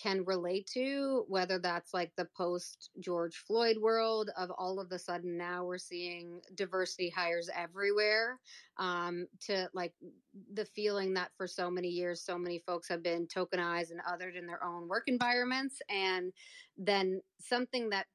can relate to, whether that's like the post George Floyd world of all of a sudden now we're seeing diversity hires everywhere, um, to like the feeling that for so many years, so many folks have been tokenized and othered in their own work environments. And then something that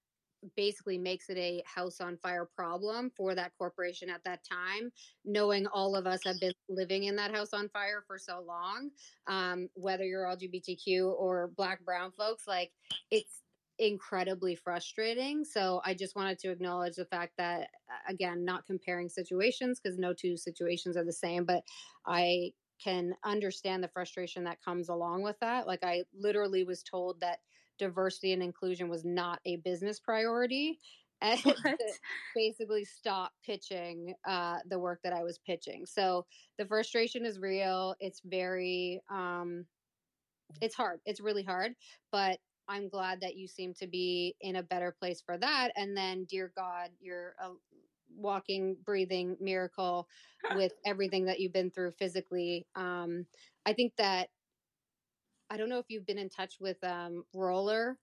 basically makes it a house on fire problem for that corporation at that time, knowing all of us have been living in that house on fire for so long, um, whether you're LGBTQ or Black, Brown folks, like it's incredibly frustrating. So I just wanted to acknowledge the fact that, again, not comparing situations because no two situations are the same, but I can understand the frustration that comes along with that. Like I literally was told that diversity and inclusion was not a business priority and basically stop pitching uh, the work that I was pitching. So the frustration is real. It's very, um, it's hard. It's really hard, but I'm glad that you seem to be in a better place for that. And then, dear God, you're a walking, breathing miracle with everything that you've been through physically. Um, I think that I don't know if you've been in touch with um, Roller,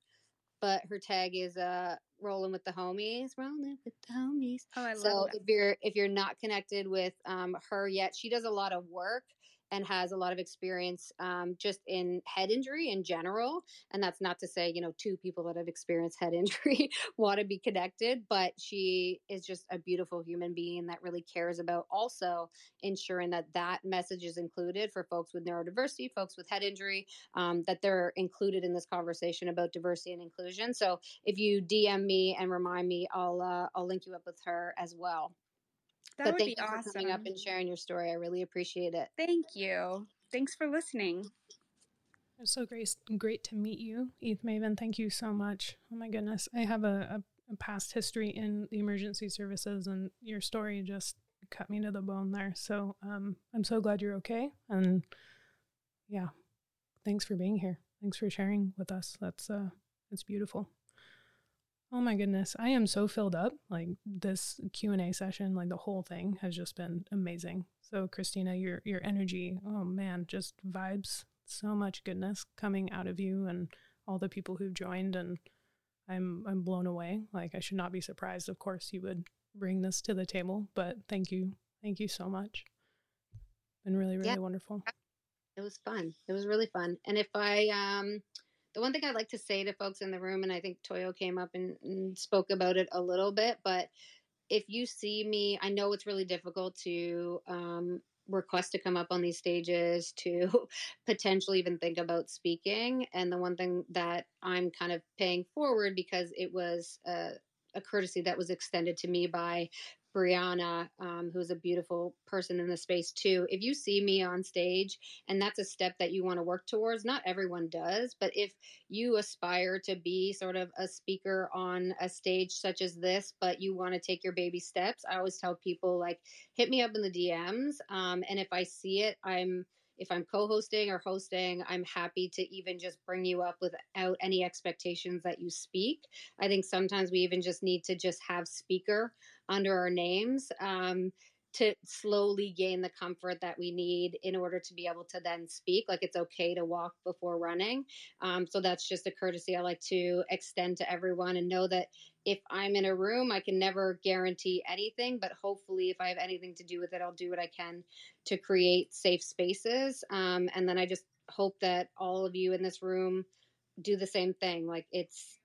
but her tag is uh, rolling with the homies, rolling with the homies. Oh, I love so that. if you're if you're not connected with um, her yet, she does a lot of work and has a lot of experience um, just in head injury in general. And that's not to say, you know, two people that have experienced head injury want to be connected, but she is just a beautiful human being that really cares about also ensuring that that message is included for folks with neurodiversity, folks with head injury, um, that they're included in this conversation about diversity and inclusion. So if you DM me and remind me, I'll uh, I'll link you up with her as well. That but would thank be you for awesome. coming up and sharing your story. I really appreciate it. Thank you. Thanks for listening. It's so great, great to meet you, Eth Maven. Thank you so much. Oh my goodness, I have a, a, a past history in the emergency services, and your story just cut me to the bone there. So um, I'm so glad you're okay, and yeah, thanks for being here. Thanks for sharing with us. That's uh, it's beautiful. Oh my goodness, I am so filled up. Like this Q and A session, like the whole thing has just been amazing. So Kristina, your your energy, oh man, just vibes so much goodness coming out of you and all the people who've joined and I'm I'm blown away. Like I should not be surprised of course you would bring this to the table, but thank you. Thank you so much. Been really really Yeah. wonderful. It was fun. It was really fun. And if I, um, the one thing I'd like to say to folks in the room, and I think Toyo came up and, and spoke about it a little bit, but if you see me, I know it's really difficult to um, request to come up on these stages, to potentially even think about speaking. And the one thing that I'm kind of paying forward because it was a, a courtesy that was extended to me by Brianna, um, who's a beautiful person in the space too. If you see me on stage and that's a step that you want to work towards, not everyone does, but if you aspire to be sort of a speaker on a stage such as this, but you want to take your baby steps, I always tell people like hit me up in the DMs. Um, and if I see it, I'm if I'm co-hosting or hosting, I'm happy to even just bring you up without any expectations that you speak. I think sometimes we even just need to just have speaker under our names um, to slowly gain the comfort that we need in order to be able to then speak. Like it's okay to walk before running. Um, so that's just a courtesy I like to extend to everyone and know that if I'm in a room, I can never guarantee anything, but hopefully, if I have anything to do with it, I'll do what I can to create safe spaces. Um, and then I just hope that all of you in this room do the same thing. Like it's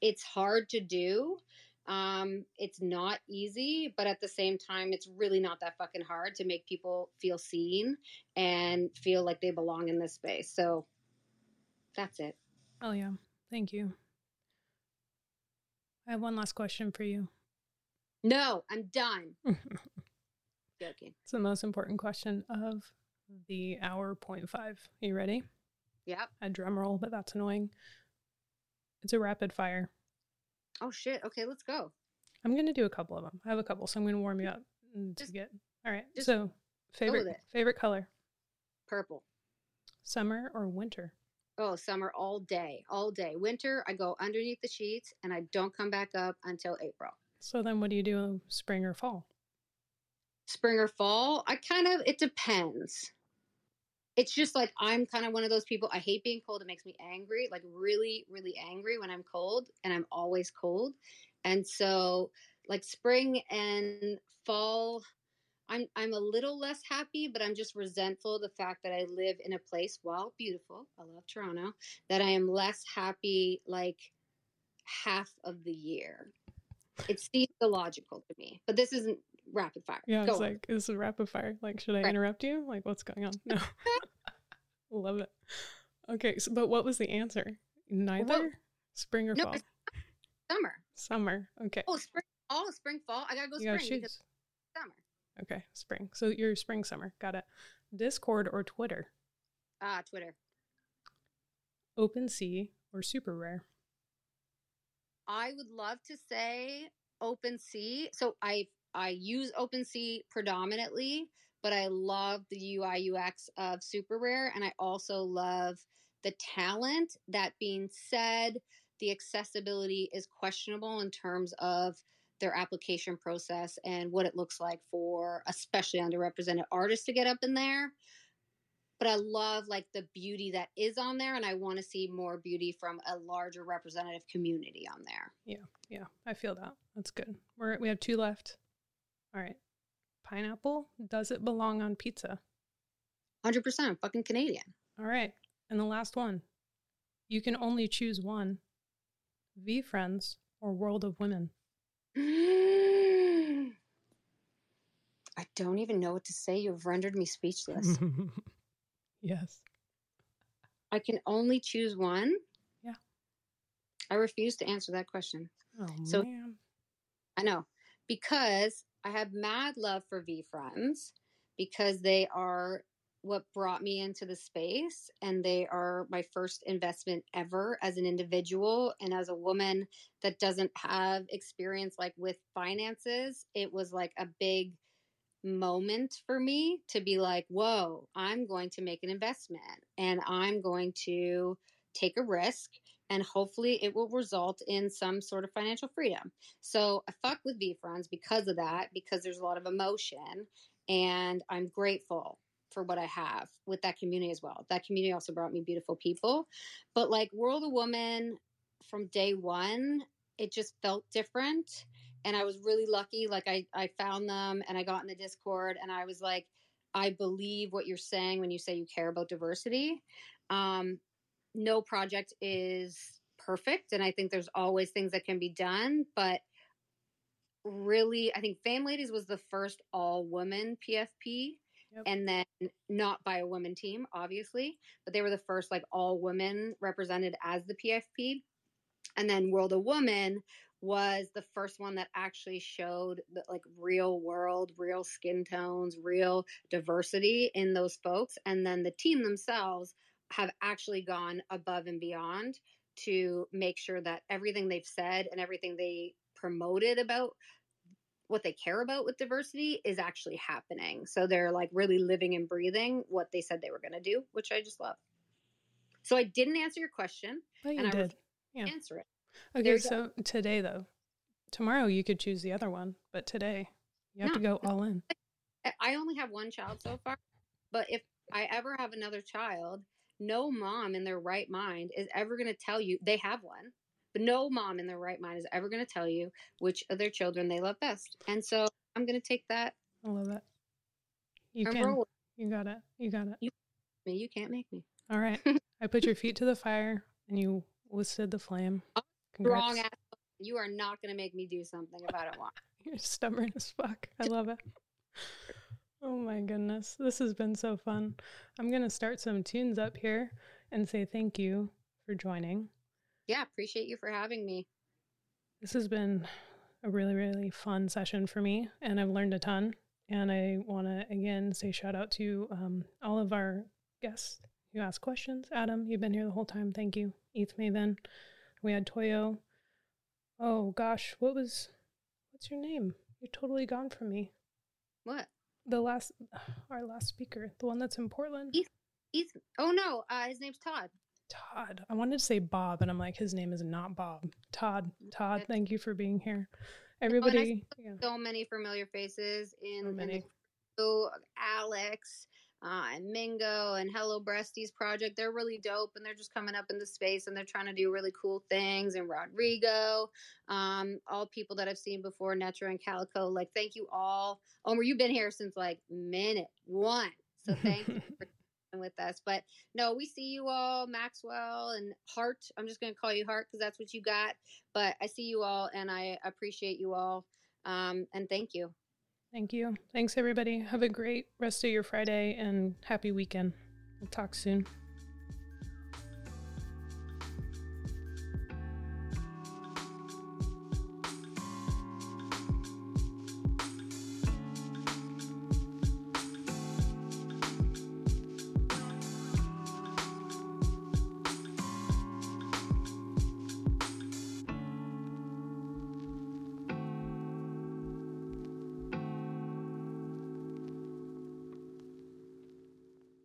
it's hard to do. Um, it's not easy, but at the same time, it's really not that fucking hard to make people feel seen and feel like they belong in this space. So that's it. Oh yeah. Thank you. I have one last question for you. No, I'm done. Joking. It's the most important question of the hour point five. Are you ready? Yep. A drum roll, but that's annoying. It's a rapid fire. Oh shit. Okay, let's go. I'm going to do a couple of them. I have a couple, so I'm to warm you up mm, to Just- get. All right. So, favorite favorite color: Purple. summer or winter? Oh, summer all day, all day. Winter, I go underneath the sheets and I don't come back up until April. So then, what do you do? In spring or fall? Spring or fall, I kind of, it depends. It's just like I'm kind of one of those people. I hate being cold. It makes me angry, like really, really angry when I'm cold, and I'm always cold. And so, like spring and fall, I'm I'm a little less happy, but I'm just resentful the fact that I live in a place, while beautiful, I love Toronto, that I am less happy like half of the year. It seems illogical to me, but this isn't rapid fire. Yeah, Go it's on. like this is rapid fire. Like, should I Right. interrupt you? Like, what's going on? No, love it. Okay, so, but what was the answer? Neither spring or No, fall. summer. Summer. Okay, Oh, spring, fall, spring, fall. I gotta go you spring because shoes. summer. Okay, spring. So you're spring, summer. Got it. Discord or Twitter? Ah, Twitter. OpenSea or SuperRare? I would love to say OpenSea. So I I use OpenSea predominantly, but I love the UI UX of SuperRare, and I also love the talent. That being said, the accessibility is questionable in terms of their application process and what it looks like for especially underrepresented artists to get up in there but I love like the beauty that is on there, and I want to see more beauty from a larger representative community on there. Yeah, yeah, I feel that. That's good. We're we have two left. All right. Pineapple. Does it belong on pizza? 100%. Fucking Canadian. All right. And the last one. You can only choose one VeeFriends or World of Women. I don't even know what to say. You've rendered me speechless. yes. I can only choose one. Yeah. I refuse to answer that question. Oh, So- man. I know because I have mad love for VeeFriends because they are what brought me into the space and they are my first investment ever as an individual and as a woman that doesn't have experience like with finances. It was like a big moment for me to be like whoa i'm going to make an investment and i'm going to take a risk and hopefully it will result in some sort of financial freedom so I fuck with VeeFriends because of that, because there's a lot of emotion, and I'm grateful for what I have with that community as well. That community also brought me beautiful people, but like World of Woman, from day one, it just felt different, and I was really lucky. Like I I found them and I got in the Discord, and I was like, I believe what you're saying when you say you care about diversity. Um, no project is perfect and i think there's always things that can be done but really i think fame ladies was the first all woman pfp Yep. and then not by a woman team obviously but they were the first like all women represented as the pfp and then world of woman was the first one that actually showed the like real world real skin tones real diversity in those folks and then the team themselves have actually gone above and beyond to make sure that everything they've said and everything they promoted about what they care about with diversity is actually happening. So they're like really living and breathing what they said they were going to do, which I just love. So I didn't answer your question. But you and I did. refuse Yeah. Answer it. Okay, there's a- so today though, tomorrow you could choose the other one, but today you have to No. go all in. I- I only have one child so far, but if I ever have another child, no mom in their right mind is ever going to tell you they have one. But no mom in their right mind is ever going to tell you which of their children they love best. And so I'm going to take that I love it. You can. roll You got it. You got it. me. You can't make me. All right. I put your feet to the fire and you withstood the flame. Wrong Congrats. ass. You are not going to make me do something if I don't want. You're stubborn as fuck. I love it. Oh my goodness. This has been so fun. I'm going to start some tunes up here and say thank you for joining. Yeah, appreciate you for having me. This has been a really, really fun session for me, and I've learned a ton. And I want to again say shout out to um, all of our guests who asked questions. Adam, you've been here the whole time. Thank you. ETH Maven. We had Toyo. Oh gosh, what was, what's your name? You're totally gone from me. What? The last, our last speaker, the one that's in Portland. Eth- Ethan. Oh no, uh, his name's Todd. Todd. I wanted to say Bob, and I'm like, his name is not Bob. Todd. Todd, Okay. thank you for being here. Everybody, yeah, So many familiar faces in, so in the Alex, uh, and Mingo and Hello Breasties project. They're really dope and they're just coming up in the space and they're trying to do really cool things. And Rodrigo, um, all people that I've seen before, Netra and Calico. Like, thank you all. Omer, you've been here since like minute one. So thank you for being with us. But no, we see you all, Maxwell and Hart. I'm just going to call you Hart because that's what you got. But I see you all and I appreciate you all. Um, and thank you. Thank you. Thanks, everybody. Have a great rest of your Friday and happy weekend. We'll talk soon.